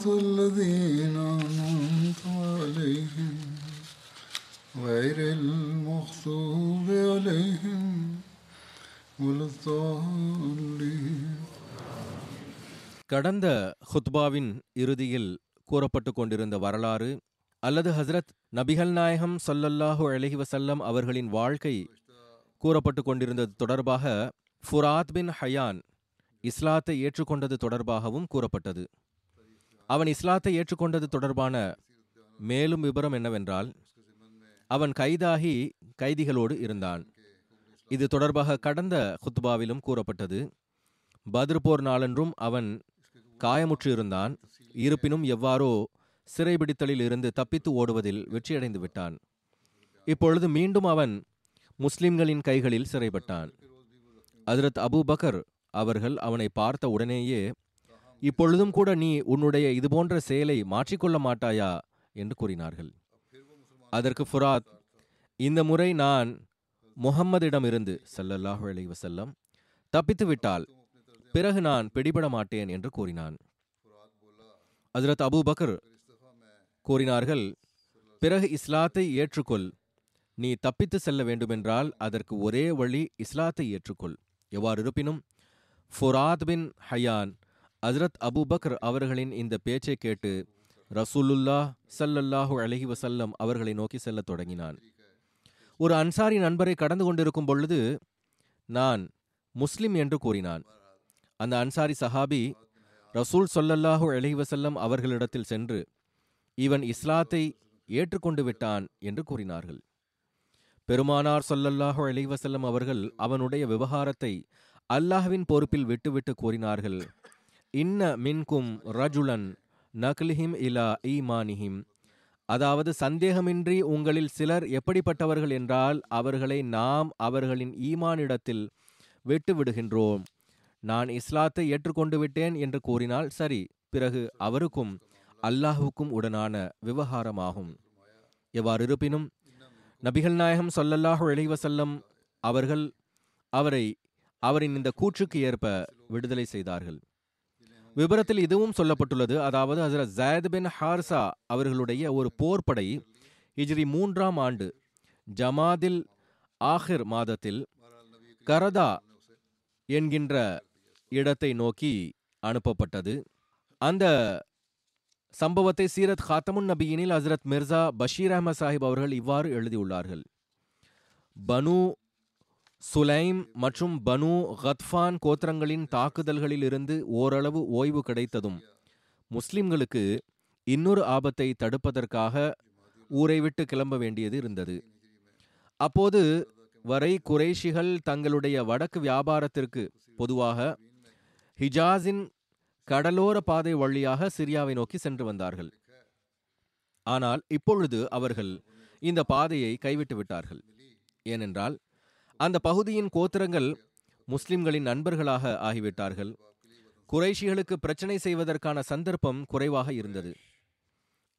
صراط الذين أنعمت عليهم غير المغضوب عليهم ولا الضالين கடந்த ஹுத்பாவின் இறுதியில் கூறப்பட்டு கொண்டிருந்த வரலாறு அல்லது ஹஸ்ரத் நபிகள் நாயகம் ஸல்லல்லாஹு அலைஹி வஸல்லம் அவர்களின் வாழ்க்கை கூறப்பட்டு கொண்டிருந்தது தொடர்பாக ஃபுராத் பின் ஹயான் இஸ்லாத்தை ஏற்றுக்கொண்டது தொடர்பாகவும் கூறப்பட்டது அவன் இஸ்லாத்தை ஏற்றுக்கொண்டது தொடர்பான மேலும் விபரம் என்னவென்றால் அவன் கைதாகி கைதிகளோடு இருந்தான். இது தொடர்பாக கடந்த ஹுத்பாவிலும் கூறப்பட்டது. பத்ர் போர் நாளன்றும் அவன் காயமுற்று இருந்தான் இருப்பினும் எவ்வாறோ சிறைபிடித்தலில் இருந்து தப்பித்து ஓடுவதில் வெற்றியடைந்து விட்டான். இப்பொழுது மீண்டும் அவன் முஸ்லிம்களின் கைகளில் சிறைப்பட்டான். ஹஜ்ரத் அபூபக்கர் அவர்கள் அவனை பார்த்த உடனேயே இப்பொழுதும் கூட நீ உன்னுடைய இதுபோன்ற செயலை மாற்றிக்கொள்ள மாட்டாயா? என்று கூறினார்கள். அதற்கு ஃபுராத் இந்த முறை நான் முகம்மதிடமிருந்து ஸல்லல்லாஹு அலைஹி வஸல்லம் தப்பித்து விட்டால் பிறகு நான் பிடிபட மாட்டேன் என்று கூறினான். ஹஜ்ரத் அபூபக்கர் கூறினார்கள் பிறகு இஸ்லாத்தை ஏற்றுக்கொள். நீ தப்பித்து செல்ல வேண்டுமென்றால் அதற்கு ஒரே வழி இஸ்லாத்தை ஏற்றுக்கொள். எவ்வாறு இருப்பினும் ஃபுராத் பின் ஹயான் அஜரத் அபுபக்ர் அவர்களின் இந்த பேச்சை கேட்டு ரசூலுல்லா சல்லல்லாஹு அலைஹி வசல்லம் அவர்களை நோக்கி செல்லத் தொடங்கினான். ஒரு அன்சாரி நண்பரை கடந்து கொண்டிருக்கும் பொழுது நான் முஸ்லிம் என்று கூறினான். அந்த அன்சாரி சஹாபி ரசூல் சொல்லல்லாஹு அலைஹி வசல்லம் அவர்களிடத்தில் சென்று இவன் இஸ்லாத்தை ஏற்றுக்கொண்டு விட்டான் என்று கூறினார்கள். பெருமானார் சொல்லல்லாஹு அலைஹி வசல்லம் அவர்கள் அவனுடைய விவகாரத்தை அல்லாஹ்வின் பொறுப்பில் விட்டுவிட்டு கூறினார்கள். இன்ன மின்கும் ரஜுலன் நக்லிஹிம் இலா ஈமானிஹிம். அதாவது சந்தேகமின்றி உங்களில் சிலர் எப்படிப்பட்டவர்கள் என்றால் அவர்களை நாம் அவர்களின் ஈமானிடத்தில் விட்டு விடுகின்றோம் நான் இஸ்லாத்தை ஏற்றுக்கொண்டு விட்டேன் என்று கூறினால் சரி பிறகு அவருக்கும் அல்லாஹுக்கும் உடனான விவகாரமாகும். எவ்வாறு இருப்பினும் நபிகள் நாயகம் சொல்லல்லாஹு அலைஹி அவர்கள் அவரை அவரின் இந்த கூற்றுக்கு ஏற்ப விடுதலை செய்தார்கள். விபரத்தில் இதுவும் சொல்லப்பட்டுள்ளது. அதாவது ஹசரத் ஜயத் பின் ஹார்சா அவர்களுடைய ஒரு போர்ப்படை இஜ்ரி மூன்றாம் ஆண்டு ஜமாதில் ஆஹிர் மாதத்தில் கரதா என்கின்ற இடத்தை நோக்கி அனுப்பப்பட்டது. அந்த சம்பவத்தை சீரத் ஹாத்தமுன் நபியினில் ஹசரத் மிர்சா பஷீர் அஹமத் சாஹிப் அவர்கள் இவ்வாறு எழுதியுள்ளார்கள். பனு சுலைம் மற்றும் பனு கத்ஃபான் கோத்திரங்களின் தாக்குதல்களில் இருந்து ஓரளவு ஓய்வு கிடைத்ததும் முஸ்லிம்களுக்கு இன்னொரு ஆபத்தை தடுப்பதற்காக ஊரை விட்டு கிளம்ப வேண்டியது இருந்தது. அப்போது வரை குறைஷிகள் தங்களுடைய வடக்கு வியாபாரத்திற்கு பொதுவாக ஹிஜாஸின் கடலோர பாதை வழியாக சிரியாவை நோக்கி சென்று வந்தார்கள். ஆனால் இப்பொழுது அவர்கள் இந்த பாதையை கைவிட்டு விட்டார்கள். ஏனென்றால் அந்த பகுதியின் கோத்திரங்கள் முஸ்லிம்களின் நண்பர்களாக ஆகிவிட்டார்கள். குறைஷிகளுக்கு பிரச்சனை செய்வதற்கான சந்தர்ப்பம் குறைவாக இருந்தது.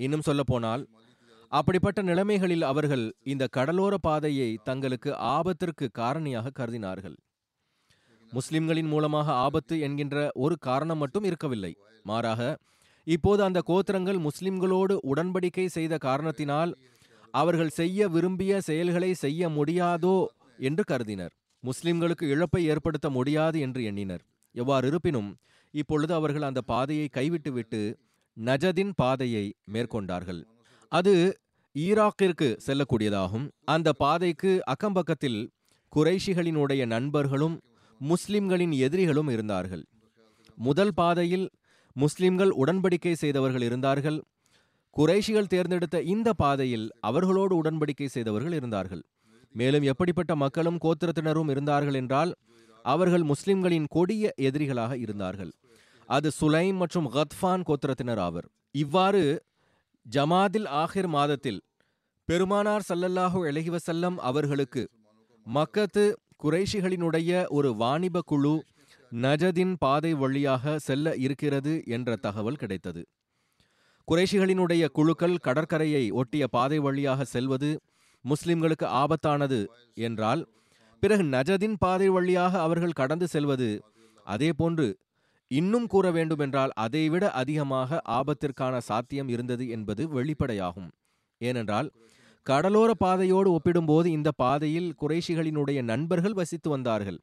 இன்னும் சொல்லப்போனால் அப்படிப்பட்ட நிலைமைகளில் அவர்கள் இந்த கடலோர பாதையை தங்களுக்கு ஆபத்திற்கு காரணியாக கருதினார்கள். முஸ்லிம்களின் மூலமாக ஆபத்து என்கின்ற ஒரு காரணம் மட்டும் இருக்கவில்லை. மாறாக இப்போது அந்த கோத்திரங்கள் முஸ்லிம்களோடு உடன்படிக்கை செய்த காரணத்தினால் அவர்கள் செய்ய விரும்பிய செயல்களை செய்ய முடியாதோ என்று கருதினர். முஸ்லிம்களுக்கு இழப்பை ஏற்படுத்த முடியாது என்று எண்ணினர். எவ்வாறு இருப்பினும் இப்பொழுது அவர்கள் அந்த பாதையை கைவிட்டுவிட்டு நஜதின் பாதையை மேற்கொண்டார்கள். அது ஈராக்கிற்கு செல்லக்கூடியதாகும். அந்த பாதைக்கு அக்கம்பக்கத்தில் குறைஷிகளினுடைய நண்பர்களும் முஸ்லிம்களின் எதிரிகளும் இருந்தார்கள். முதல் பாதையில் முஸ்லிம்கள் உடன்படிக்கை செய்தவர்கள் இருந்தார்கள். குறைஷிகள் தேர்ந்தெடுத்த இந்த பாதையில் அவர்களோடு உடன்படிக்கை செய்தவர்கள் இருந்தார்கள். மேலும் எப்படிப்பட்ட மக்களும் கோத்திரத்தினரும் இருந்தார்கள் என்றால் அவர்கள் முஸ்லிம்களின் கொடிய எதிரிகளாக இருந்தார்கள். அது சுலைம் மற்றும் கத்ஃபான் கோத்திரத்தினர் ஆவர். இவ்வாறு ஜமாதில் ஆஹிர் மாதத்தில் பெருமானார் சல்லல்லாஹு அலைஹி அவர்களுக்கு மக்கத்து குறைஷிகளினுடைய ஒரு வாணிப குழு நஜதின் பாதை வழியாக செல்ல இருக்கிறது என்ற தகவல் கிடைத்தது. குறைஷிகளினுடைய குழுக்கள் கடற்கரையை ஒட்டிய பாதை வழியாக செல்வது முஸ்லிம்களுக்கு ஆபத்தானது என்றால் பிறகு நஜதின் பாதை வழியாக அவர்கள் கடந்து செல்வது அதேபோன்று இன்னும் கூற வேண்டுமென்றால் அதைவிட அதிகமாக ஆபத்திற்கான சாத்தியம் இருந்தது என்பது வெளிப்படையாகும். ஏனென்றால் கடலோர பாதையோடு ஒப்பிடும்போது இந்த பாதையில் குறைஷிகளினுடைய நண்பர்கள் வசித்து வந்தார்கள்.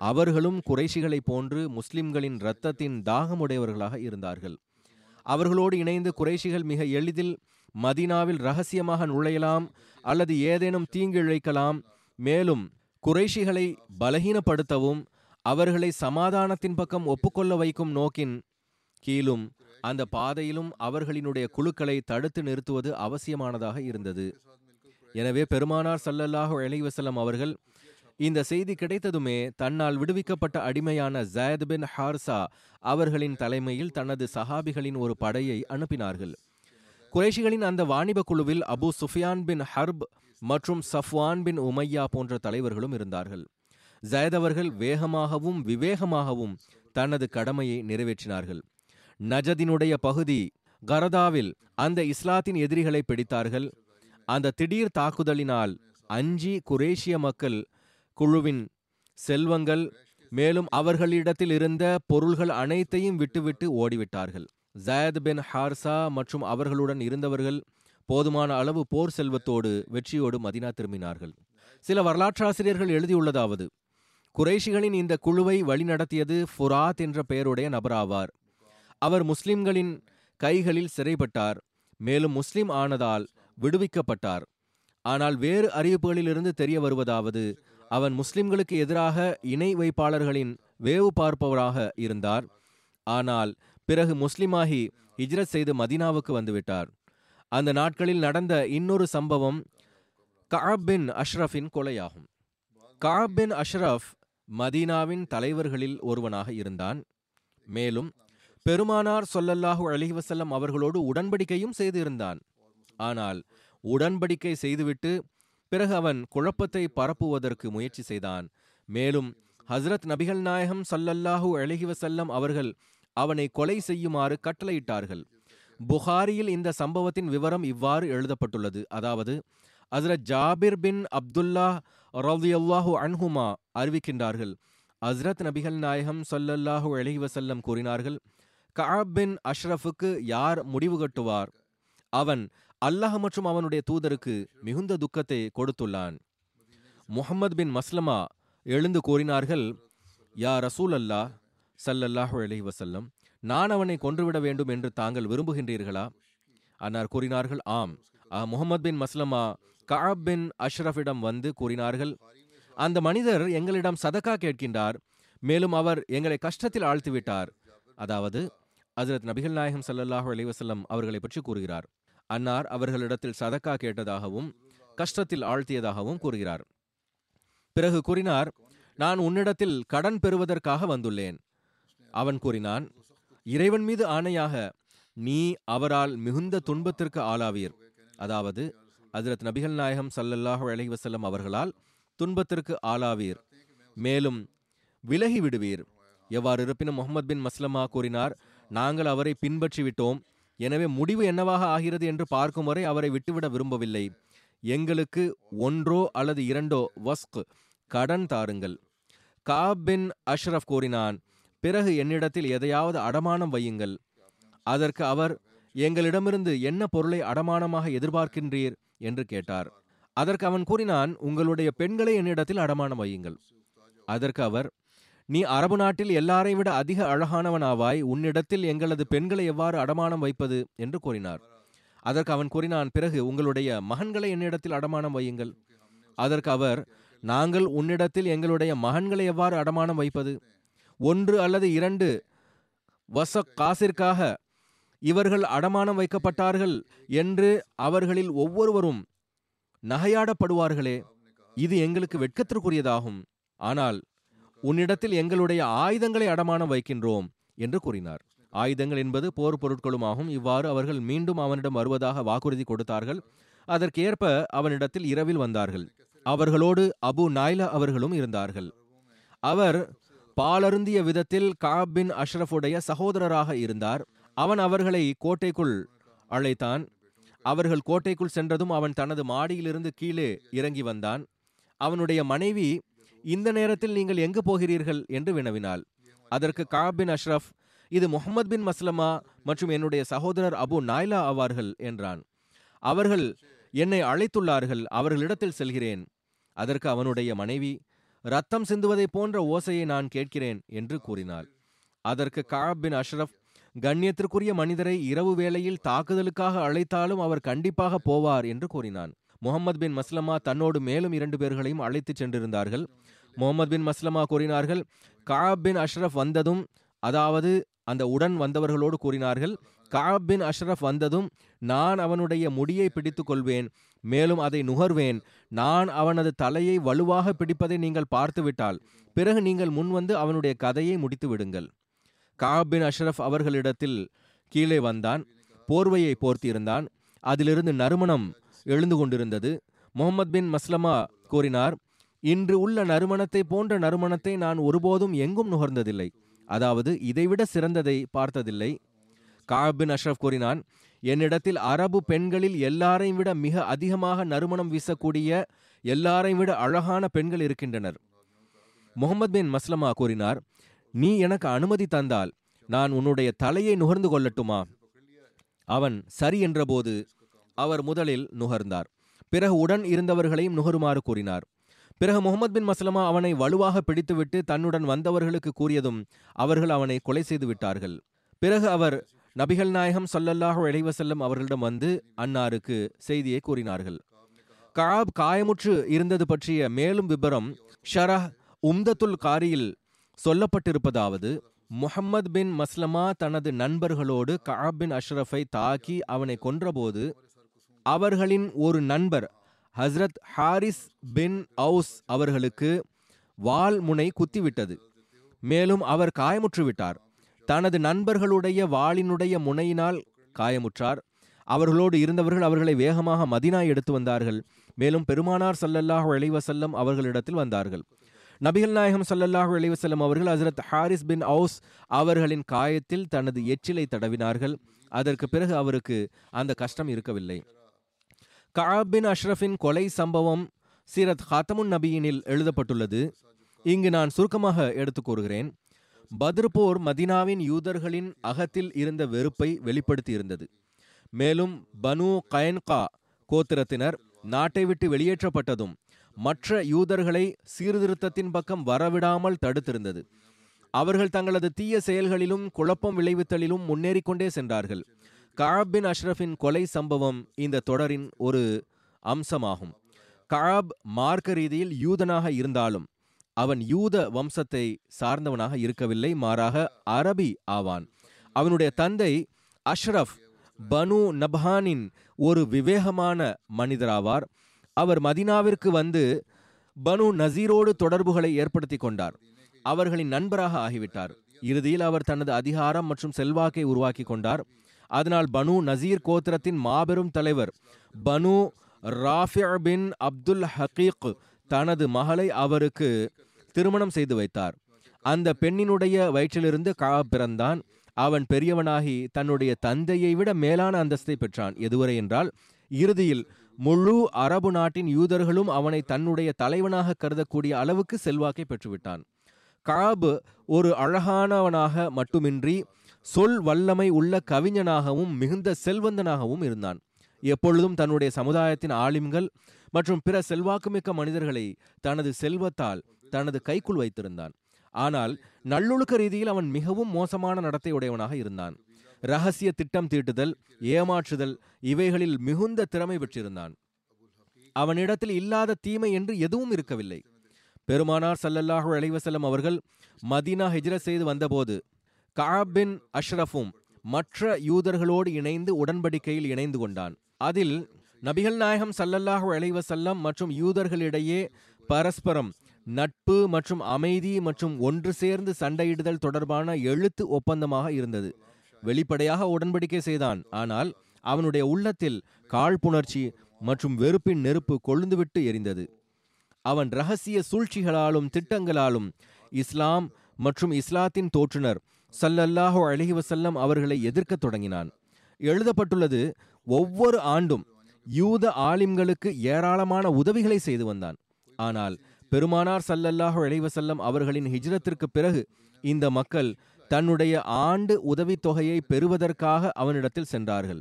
அவர்களும் குறைஷிகளைப் போன்று முஸ்லிம்களின் இரத்தத்தின் தாகமுடையவர்களாக இருந்தார்கள். அவர்களோடு இணைந்து குறைஷிகள் மிக எளிதில் மதீனாவில் ரகசியமாக நுழையலாம் அல்லது ஏதேனும் தீங்கு இழைக்கலாம் மேலும் குறைஷிகளை பலகீனப்படுத்தவும் அவர்களை சமாதானத்தின் பக்கம் ஒப்புக்கொள்ள வைக்கும் நோக்கின் கீழும் அந்த பாதையிலும் அவர்களினுடைய குழுக்களை தடுத்து நிறுத்துவது அவசியமானதாக இருந்தது. எனவே பெருமானார் சல்லல்லாஹு அலைஹி அவர்கள் இந்த செய்தி கிடைத்ததுமே தன்னால் விடுவிக்கப்பட்ட அடிமையான ஜயத் பின் ஹார்சா அவர்களின் தலைமையில் தனது சஹாபிகளின் ஒரு படையை அனுப்பினார்கள். குறைஷிகளின் அந்த வாணிப குழுவில் அபு சுஃபியான் பின் ஹர்ப் மற்றும் சஃப்வான் பின் உமையா போன்ற தலைவர்களும் இருந்தார்கள். ஜயத் அவர்கள் வேகமாகவும் விவேகமாகவும் தனது கடமையை நிறைவேற்றினார்கள். நஜதினுடைய பகுதி கரதாவில் அந்த இஸ்லாத்தின் எதிரிகளை பிடித்தார்கள். அந்த திடீர் தாக்குதலினால் அஞ்சி குரேஷிய மக்கள் குழுவின் செல்வங்கள் மேலும் அவர்களிடத்தில் இருந்த பொருள்கள் அனைத்தையும் விட்டுவிட்டு ஓடிவிட்டார்கள். ஜயத் பின் ஹார்சா மற்றும் அவர்களுடன் இருந்தவர்கள் போதுமான அளவு போர் செல்வத்தோடு வெற்றியோடு மதினா திரும்பினார்கள். சில வரலாற்றாசிரியர்கள் எழுதியுள்ளதாவது குறைஷிகளின் இந்த குழுவை வழிநடத்தியது ஃபுராத் என்ற பெயருடைய நபராவார். அவர் முஸ்லிம்களின் கைகளில் சிறைப்பட்டார் மேலும் முஸ்லிம் ஆனதால் விடுவிக்கப்பட்டார். ஆனால் வேறு அறிவிப்புகளிலிருந்து தெரிய வருவதாவது அவன் முஸ்லிம்களுக்கு எதிராக இணை வைப்பாளர்களின் வேவு பார்ப்பவராக இருந்தார். ஆனால் பிறகு முஸ்லிமாகி ஹிஜ்ரத் செய்து மதீனாவுக்கு வந்துவிட்டார். அந்த நாட்களில் நடந்த இன்னொரு சம்பவம் கஅப் பின் அஷ்ரஃபின் கொலையாகும். கஅப் பின் அஷ்ரஃப் மதீனாவின் தலைவர்களில் ஒருவனாக இருந்தான். மேலும் பெருமானார் சொல்லல்லாஹு அலிவசல்லம் அவர்களோடு உடன்படிக்கையும் செய்திருந்தான். ஆனால் உடன்படிக்கை செய்துவிட்டு பிறகு அவன் குழப்பத்தை பரப்புவதற்கு முயற்சி செய்தான். மேலும் ஹஸ்ரத் நபிகள் நாயகம் சல்லல்லாஹூ அழகிவசல்லம் அவர்கள் அவனை கொலை செய்யுமாறு கட்டளையிட்டார்கள். புகாரியில் இந்த சம்பவத்தின் விவரம் இவ்வாறு எழுதப்பட்டுள்ளது. அதாவது ஹஸ்ரத் ஜாபிர் பின் அப்துல்லா ரலியல்லாஹு அன்ஹுமா அறிவிக்கின்றார்கள். ஹஸ்ரத் நபிகள் நாயகம் சொல்லல்லாஹு அலைஹி வஸல்லம் கூறினார்கள் கஅப் பின் அஷ்ரஃபுக்கு யார் முடிவு கட்டுவார்? அவன் அல்லாஹ் மற்றும் அவனுடைய தூதருக்கு மிகுந்த துக்கத்தை கொடுத்துள்ளான். முஹம்மது பின் மஸ்லமா எழுந்து கூறினார்கள் யா ரசூல் அல்லாஹ் சல்லல்லாஹு அலி வசல்லம் நான் அவனை கொன்றுவிட வேண்டும் என்று தாங்கள் விரும்புகின்றீர்களா? அன்னார் கூறினார்கள் ஆம். முகமது பின் மஸ்லமா கஅப் பின் அஷ்ரஃபிடம் வந்து கூறினார்கள் அந்த மனிதர் எங்களிடம் சதக்கா கேட்கின்றார் மேலும் அவர் எங்களை கஷ்டத்தில் ஆழ்த்திவிட்டார். அதாவது அசரத் நபிகள் நாயகம் சல்லல்லாஹு அலைஹி அவர்களை பற்றி கூறுகிறார். அன்னார் அவர்களிடத்தில் சதக்கா கேட்டதாகவும் கஷ்டத்தில் ஆழ்த்தியதாகவும் கூறுகிறார். பிறகு கூறினார் நான் உன்னிடத்தில் கடன் பெறுவதற்காக வந்துள்ளேன். அவன் கூறினான் இறைவன் மீது ஆணையாக நீ அவரால் மிகுந்த துன்பத்திற்கு ஆளாவீர். அதாவது ஹஜரத் நபிகள் நாயகம் சல்லல்லாஹு அலைஹி வஸல்லம் அவர்களால் துன்பத்திற்கு ஆளாவீர். மேலும் விலகி விடுவீர். எவ்வாறு இருப்பினும் முகமது பின் மஸ்லமா கூறினார் நாங்கள் அவரை பின்பற்றி விட்டோம். எனவே முடிவு என்னவாக ஆகிறது என்று பார்க்கும் வரை அவரை விட்டுவிட விரும்பவில்லை. எங்களுக்கு ஒன்றோ அல்லது இரண்டோ வஸ்க் கடன் தாருங்கள். காப் பின் அஷ்ரஃப் கூறினான் பிறகு என்னிடத்தில் எதையாவது அடமானம் வையுங்கள். அதற்கு அவர் எங்களிடமிருந்து என்ன பொருளை அடமானமாக எதிர்பார்க்கின்றீர்? என்று கேட்டார். அதற்கு அவன் கூறினான் உங்களுடைய பெண்களை என்னிடத்தில் அடமானம் வையுங்கள். அதற்கு அவர் நீ அரபு நாட்டில் எல்லாரை விட அதிக அழகானவனாவாய் உன்னிடத்தில் எங்களது பெண்களை எவ்வாறு அடமானம் வைப்பது? என்று கூறினார். அதற்கு அவன் கூறினான் பிறகு உங்களுடைய மகன்களை என்னிடத்தில் அடமானம் வையுங்கள். அதற்கு அவர் நாங்கள் உன்னிடத்தில் எங்களுடைய மகன்களை எவ்வாறு அடமானம் வைப்பது? ஒன்று அல்லது இரண்டு வச காசிற்காக இவர்கள் அடமானம் வைக்கப்பட்டார்கள் என்று அவர்களில் ஒவ்வொருவரும் நகையாடப்படுவார்களே இது எங்களுக்கு வெட்கத்திற்குரியதாகும். ஆனால் உன்னிடத்தில் எங்களுடைய ஆயுதங்களை அடமானம் வைக்கின்றோம் என்று கூறினார். ஆயுதங்கள் என்பது போர் பொருட்களுமாகும். இவ்வாறு அவர்கள் மீண்டும் அவனிடம் வருவதாக வாக்குறுதி கொடுத்தார்கள். அதற்கேற்ப அவனிடத்தில் இரவில் வந்தார்கள். அவர்களோடு அபு நாய்லா அவர்களும் இருந்தார்கள். அவர் பாலருந்திய விதத்தில் காப் பின் அஷ்ரஃபுடைய சகோதரராக இருந்தார். அவன் அவர்களை கோட்டைக்குள் அழைத்தான். அவர்கள் கோட்டைக்குள் சென்றதும் அவன் தனது மாடியிலிருந்து கீழே இறங்கி வந்தான். அவனுடைய மனைவி இந்த நேரத்தில் நீங்கள் எங்கு போகிறீர்கள்? என்று வினவினாள். அதற்கு காப் பின் அஷ்ரஃப் இது முகமது பின் மஸ்லமா மற்றும் என்னுடைய சகோதரர் அபு நாய்லா ஆவார்கள் என்றான். அவர்கள் என்னை அழைத்துள்ளார்கள். அவர்களிடத்தில் செல்கிறேன். அதற்கு அவனுடைய மனைவி ரத்தம் சிந்துவதை போன்ற ஓசையை நான் கேட்கிறேன் என்று கூறினாள். அதற்கு காப் பின் அஷ்ரஃப் கண்ணியத்திற்குரிய மனிதரை இரவு வேளையில் தாக்குதலுக்காக அழைத்தாலும் அவர் கண்டிப்பாக போவார் என்று கூறினான். முகமது பின் மஸ்லமா தன்னோடு மேலும் இரண்டு பேர்களையும் அழைத்துச் சென்றிருந்தார்கள். முகமது பின் மஸ்லமா கூறினார்கள் காப் பின் அஷ்ரஃப் வந்ததும் அதாவது அந்த உடன் வந்தவர்களோடு கூறினார்கள் காப் பின் அஷ்ரஃப் வந்ததும் நான் அவனுடைய முடியை பிடித்துக் கொள்வேன். மேலும் அதை நுகர்வேன். நான் அவனது தலையை வலுவாக பிடிப்பதை நீங்கள் பார்த்துவிட்டால் பிறகு நீங்கள் முன்வந்து அவனுடைய கதையை முடித்து விடுங்கள். காபின் அஷ்ரஃப் அவர்களிடத்தில் கீழே வந்தான். போர்வையை போர்த்தியிருந்தான். அதிலிருந்து நறுமணம் எழுந்து கொண்டிருந்தது. முகமது பின் மஸ்லமா கூறினார் இன்று உள்ள நறுமணத்தை போன்ற நறுமணத்தை நான் ஒருபோதும் எங்கும் நுகர்ந்ததில்லை. அதாவது இதைவிட சிறந்ததை பார்த்ததில்லை. காபின் அஷ்ரஃப் கூறினான் என்னிடத்தில் அரபு பெண்களில் எல்லாரையும் விட மிக அதிகமாக நறுமணம் வீசக்கூடிய எல்லாரையும் விட அழகான பெண்கள் இருக்கின்றனர். முகமது பின் மஸ்லமா கூறினார் நீ எனக்கு அனுமதி தந்தால் நான் உன்னுடைய தலையை நுகர்ந்து கொள்ளட்டுமா? அவன் சரி என்றபோது அவர் முதலில் நுகர்ந்தார். பிறகு உடன் இருந்தவர்களையும் நுகருமாறு கூறினார். பிறகு முகமது பின் மஸ்லமா அவனை வலுவாக பிடித்துவிட்டு தன்னுடன் வந்தவர்களுக்கு கூறியதும் அவர்கள் அவனை கொலை செய்து விட்டார்கள். பிறகு அவர் நபிகள் நாயகம் சல்லல்லாஹு இளைவசல்லம் அவர்களிடம் வந்து அன்னாருக்கு செய்தியை கூறினார்கள். காப் காயமுற்று இருந்தது பற்றிய மேலும் விபரம் ஷரஹ் உம்தத்துல் காரியில் சொல்லப்பட்டிருப்பதாவது முஹம்மது பின் மஸ்லமா தனது நண்பர்களோடு காப் பின் அஷ்ரஃபை தாக்கி அவனை கொன்றபோது அவர்களின் ஒரு நண்பர் ஹஸ்ரத் ஹாரிஸ் பின் அவுஸ் அவர்களுக்கு வால் முனை குத்திவிட்டது. மேலும் அவர் காயமுற்று விட்டார். தனது நண்பர்களுடைய வாளினுடைய முனையினால் காயமுற்றார். அவர்களோடு இருந்தவர்கள் அவர்களை வேகமாக மதினா எடுத்து வந்தார்கள். மேலும் பெருமானார் சல்லல்லாஹு அலைவசல்லம் அவர்களிடத்தில் வந்தார்கள். நபிகள் நாயகம் சல்லல்லாஹு அலைவசல்லம் அவர்கள் ஹசரத் ஹாரிஸ் பின் அவுஸ் அவர்களின் காயத்தில் தனது எச்சிலை தடவினார்கள். அதற்கு பிறகு அவருக்கு அந்த கஷ்டம் இருக்கவில்லை. கஅப் பின் அஷ்ரஃபின் கொலை சம்பவம் சீரத் ஹாத்தமுன் நபியினில் எழுதப்பட்டுள்ளது. இங்கு நான் சுருக்கமாக எடுத்துக் கூறுகிறேன். பத்ர் போர் மதினாவின் யூதர்களின் அகத்தில் இருந்த வெறுப்பை வெளிப்படுத்தியிருந்தது. மேலும் பனு கயன்கா கோத்திரத்தினர் நாட்டை விட்டு வெளியேற்றப்பட்டதும் மற்ற யூதர்களை சீர்திருத்தத்தின் பக்கம் வரவிடாமல் தடுத்திருந்தது. அவர்கள் தங்களது தீய செயல்களிலும் குழப்பம் விளைவித்தலிலும் முன்னேறிக் கொண்டே சென்றார்கள். கழாப் பின் அஷ்ரஃபின் கொலை சம்பவம் இந்த தொடரின் ஒரு அம்சமாகும். கழாப் மார்க்க ரீதியில் யூதனாக இருந்தாலும் அவன் யூத வம்சத்தை சார்ந்தவனாக இருக்கவில்லை மாறாக அரபி ஆவான். அவனுடைய தந்தை அஷ்ரஃப் பனு நப்ஹானின் ஒரு விவேகமான மனிதராவார். அவர் மதினாவிற்கு வந்து பனு நசீரோடு தொடர்புகளை ஏற்படுத்தி கொண்டார். அவர்களின் நண்பராக ஆகிவிட்டார். இறுதியில் அவர் தனது அதிகாரம் மற்றும் செல்வாக்கை உருவாக்கி கொண்டார். அதனால் பனு நசீர் கோத்திரத்தின் மாபெரும் தலைவர் பனு ராஃபி பின் அப்துல் ஹக்கீக் தனது மகளை அவருக்கு திருமணம் செய்து வைத்தார். அந்த பெண்ணினுடைய வயிற்றிலிருந்து கா பிறந்தான். அவன் பெரியவனாகி தன்னுடைய தந்தையை விட மேலான அந்தஸ்தை பெற்றான். எதுவரை என்றால் இறுதியில் முழு அரபு நாட்டின் யூதர்களும் அவனை தன்னுடைய தலைவனாக கருதக்கூடிய அளவுக்கு செல்வாக்கை பெற்றுவிட்டான். காப் ஒரு அழகானவனாக மட்டுமின்றி சொல் வல்லமை உள்ள கவிஞனாகவும் மிகுந்த செல்வந்தனாகவும் இருந்தான். எப்பொழுதும் தன்னுடைய சமுதாயத்தின் ஆலிம்கள் மற்றும் பிற செல்வாக்குமிக்க மனிதர்களை தனது செல்வத்தால் தனது கைக்குள் வைத்திருந்தான். ஆனால் நல்லொழுக்க ரீதியில் அவன் மிகவும் மோசமான நடத்தையுடையவனாக இருந்தான். ரகசிய திட்டம் தீட்டுதல் ஏமாற்றுதல் இவைகளில் மிகுந்த திறமை பெற்றிருந்தான். அவனிடத்தில் இல்லாத தீமை என்று எதுவும் இருக்கவில்லை. பெருமானார் சல்லல்லாஹு அலைவசல்லம் அவர்கள் மதீனா ஹிஜ்ரத் செய்து வந்தபோது காபின் பின் அஷ்ரஃபும் மற்ற யூதர்களோடு இணைந்து உடன்படிக்கையில் இணைந்து கொண்டான். அதில் நபிகள் நாயகம் சல்லல்லாஹு அலைவசல்லம் மற்றும் யூதர்களிடையே பரஸ்பரம் நட்பு மற்றும் அமைதி மற்றும் ஒன்று சேர்ந்து சண்டையிடுதல் தொடர்பான எழுத்து ஒப்பந்தமாக இருந்தது. வெளிப்படையாக உடன்படிக்கை செய்தான். ஆனால் அவனுடைய உள்ளத்தில் காழ்ப்புணர்ச்சி மற்றும் வெறுப்பின் நெருப்பு கொழுந்துவிட்டு எரிந்தது. அவன் ரகசிய சூழ்ச்சிகளாலும் திட்டங்களாலும் இஸ்லாம் மற்றும் இஸ்லாத்தின் தோற்றுனர் சல்லல்லாஹு அலைஹி வசல்லம் அவர்களை எதிர்க்கத் தொடங்கினான். எழுதப்பட்டுள்ளது ஒவ்வொரு ஆண்டும் யூத ஆலிம்களுக்கு ஏராளமான உதவிகளை செய்து வந்தான். ஆனால் பெருமானார் சல்லல்லாஹு இளைவசல்லம் அவர்களின் ஹிஜ்ரத்திற்கு பிறகு இந்த மக்கள் தன்னுடைய ஆண்டு உதவித்தொகையை பெறுவதற்காக அவனிடத்தில் சென்றார்கள்.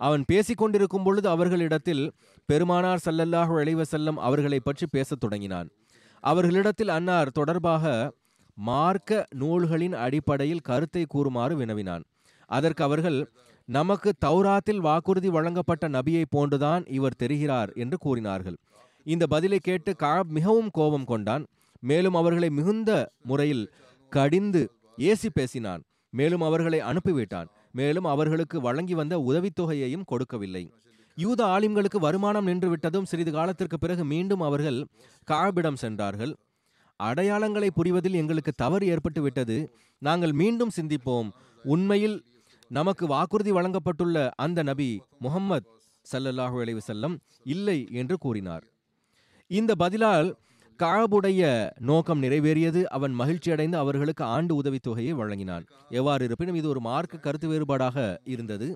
அவன் பேசிக் கொண்டிருக்கும் பொழுது அவர்களிடத்தில் பெருமானார் சல்லல்லாஹு இளைவசல்லம் அவர்களை பற்றி பேசத் தொடங்கினான். அவர்களிடத்தில் அன்னார் தொடர்பாக மார்க்க நூல்களின் அடிப்படையில் கருத்தை கூறுமாறு வினவினான். அதற்கு அவர்கள் நமக்கு தௌராத்தில் வாக்குறுதி வழங்கப்பட்ட நபியை போன்றுதான் இவர் தெரிகிறார் என்று கூறினார்கள். இந்த பதிலை கேட்டு காப் மிகவும் கோபம் கொண்டான். மேலும் அவர்களை மிகுந்த முறையில் கடிந்து ஏசி பேசினான். மேலும் அவர்களை அனுப்பிவிட்டான். மேலும் அவர்களுக்கு வழங்கி வந்த உதவித்தொகையையும் கொடுக்கவில்லை. யூத ஆலிம்களுக்கு வருமானம் நின்று விட்டதும் சிறிது காலத்திற்கு பிறகு மீண்டும் அவர்கள் காபிடம் சென்றார்கள். அடையாளங்களை புரிவதில் எங்களுக்கு தவறு ஏற்பட்டு விட்டது நாங்கள் மீண்டும் சிந்திப்போம். உண்மையில் நமக்கு வாக்குறுதி வழங்கப்பட்டுள்ள அந்த நபி முகம்மது சல்லல்லாஹு அலைஹி செல்லம் இல்லை என்று கூறினார். இந்த பதிலால் காபுடைய நோக்கம் நிறைவேறியது. அவன் மகிழ்ச்சியடைந்து அவர்களுக்கு ஆண்டு உதவித்தொகையை வழங்கினான். எவ்வாறு இருப்பினும் இது ஒரு மார்க்க கருத்து வேறுபாடாக இருந்தது.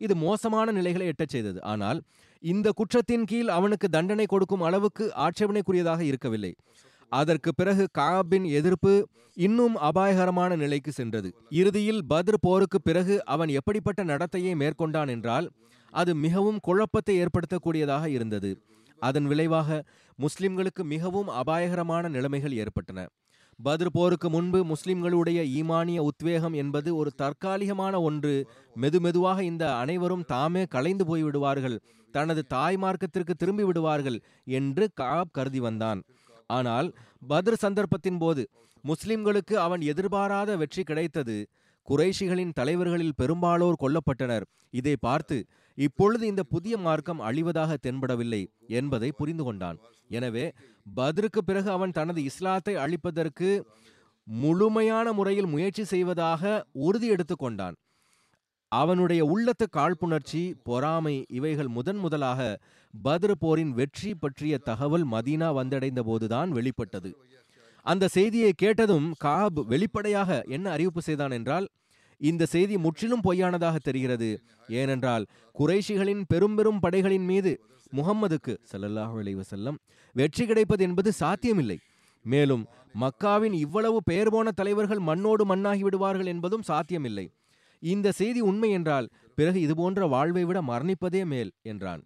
இது மோசமான நிலைகளை எட்டச் செய்தது. ஆனால் இந்த குற்றத்தின் கீழ் அவனுக்கு தண்டனை கொடுக்கும் அளவுக்கு ஆட்சேபனைக்குரியதாக இருக்கவில்லை. அதற்கு பிறகு காபின் எதிர்ப்பு இன்னும் அபாயகரமான நிலைக்கு சென்றது. இறுதியில் பத்ர் போருக்கு பிறகு அவன் எப்படிப்பட்ட நடத்தையை மேற்கொண்டான் என்றால் அது மிகவும் குழப்பத்தை ஏற்படுத்தக்கூடியதாக இருந்தது. அதன் விளைவாக முஸ்லிம்களுக்கு மிகவும் அபாயகரமான நிலைமைகள் ஏற்பட்டன. பத்ர் போருக்கு முன்பு முஸ்லிம்களுடைய ஈமானிய உத்வேகம் என்பது ஒரு தற்காலிகமான ஒன்று. மெதுமெதுவாக இந்த அனைவரும் தாமே கலைந்து போய்விடுவார்கள் தனது தாய் மார்க்கத்திற்கு திரும்பி விடுவார்கள் என்று காப் கருதி வந்தான். ஆனால் பத்ர் சந்தர்ப்பத்தின் போது முஸ்லிம்களுக்கு அவன் எதிர்பாராத வெற்றி கிடைத்தது. குறைஷிகளின் தலைவர்களில் பெரும்பாலோர் கொல்லப்பட்டனர். இதை பார்த்து இப்பொழுது இந்த புதிய மார்க்கம் அழிவதாக தென்படவில்லை என்பதை புரிந்து கொண்டான். எனவே பத்ருக்கு பிறகு அவன் தனது இஸ்லாத்தை அழிப்பதற்கு முழுமையான முறையில் முயற்சி செய்வதாக உறுதி எடுத்துக்கொண்டான் அவனுடைய உள்ளத்து காழ்ப்புணர்ச்சி பொறாமை இவைகள் முதன் முதலாக பத்ரு போரின் வெற்றி பற்றிய தகவல் மதீனா வந்தடைந்த போதுதான் வெளிப்பட்டது. அந்த செய்தியை கேட்டதும் காப் வெளிப்படையாக என்ன அறிவிப்பு செய்தான் என்றால் இந்த செய்தி முற்றிலும் பொய்யானதாக தெரிகிறது. ஏனென்றால் குறைஷிகளின் பெரும் பெரும் படைகளின் மீது முகம்மதுக்கு ஸல்லல்லாஹு அலைஹி செல்லம் வெற்றி கிடைப்பது என்பது சாத்தியமில்லை. மேலும் மக்காவின் இவ்வளவு பெயர் போன தலைவர்கள் மண்ணோடு மண்ணாகி விடுவார்கள் என்பதும் சாத்தியமில்லை. இந்த செய்தி உண்மை என்றால் பிறகு இதுபோன்ற வாழ்வை விட மரணிப்பதே மேல் என்றான்.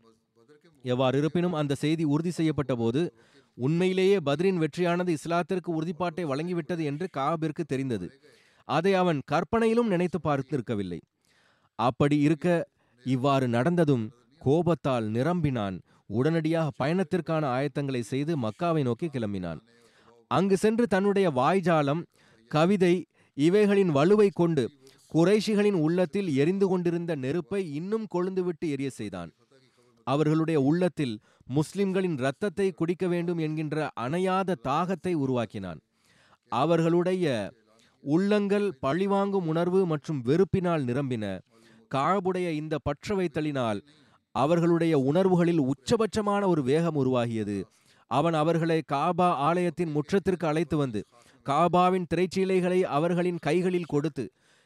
எவ்வாறு இருப்பினும் அந்த செய்தி உறுதி செய்யப்பட்ட போது உண்மையிலேயே பத்ரின் வெற்றியானது இஸ்லாத்திற்கு உறுதிப்பாட்டை வழங்கிவிட்டது என்று காபிற்கு தெரிந்தது. அதை அவன் கற்பனையிலும் நினைத்து பார்த்திருக்கவில்லை. அப்படி இருக்க இவ்வாறு நடந்ததும் கோபத்தால் நிரம்பினான். உடனடியாக பயணத்திற்கான ஆயத்தங்களை செய்து மக்காவை நோக்கி கிளம்பினான். அங்கு சென்று தன்னுடைய வாய்ஜாலம் கவிதை இவைகளின் வலுவை கொண்டு குறைஷிகளின் உள்ளத்தில் எரிந்து கொண்டிருந்த நெருப்பை இன்னும் கொழுந்துவிட்டு எரிய செய்தான். அவர்களுடைய உள்ளத்தில் முஸ்லிம்களின் இரத்தத்தை குடிக்க வேண்டும் என்கின்ற அணையாத தாகத்தை உருவாக்கினான். அவர்களுடைய உள்ளங்கள் பழிவாங்கும் உணர்வு மற்றும் வெறுப்பினால் நிரம்பின. காழ்புடைய இந்த பற்ற வைத்தலினால் அவர்களுடைய உணர்வுகளில் உச்சபட்சமான ஒரு வேகம் உருவாகியது. அவன் அவர்களை காபா ஆலயத்தின் முற்றத்திற்கு அழைத்து வந்து காபாவின் திரைச்சீலைகளை அவர்களின் கைகளில் கொடுத்து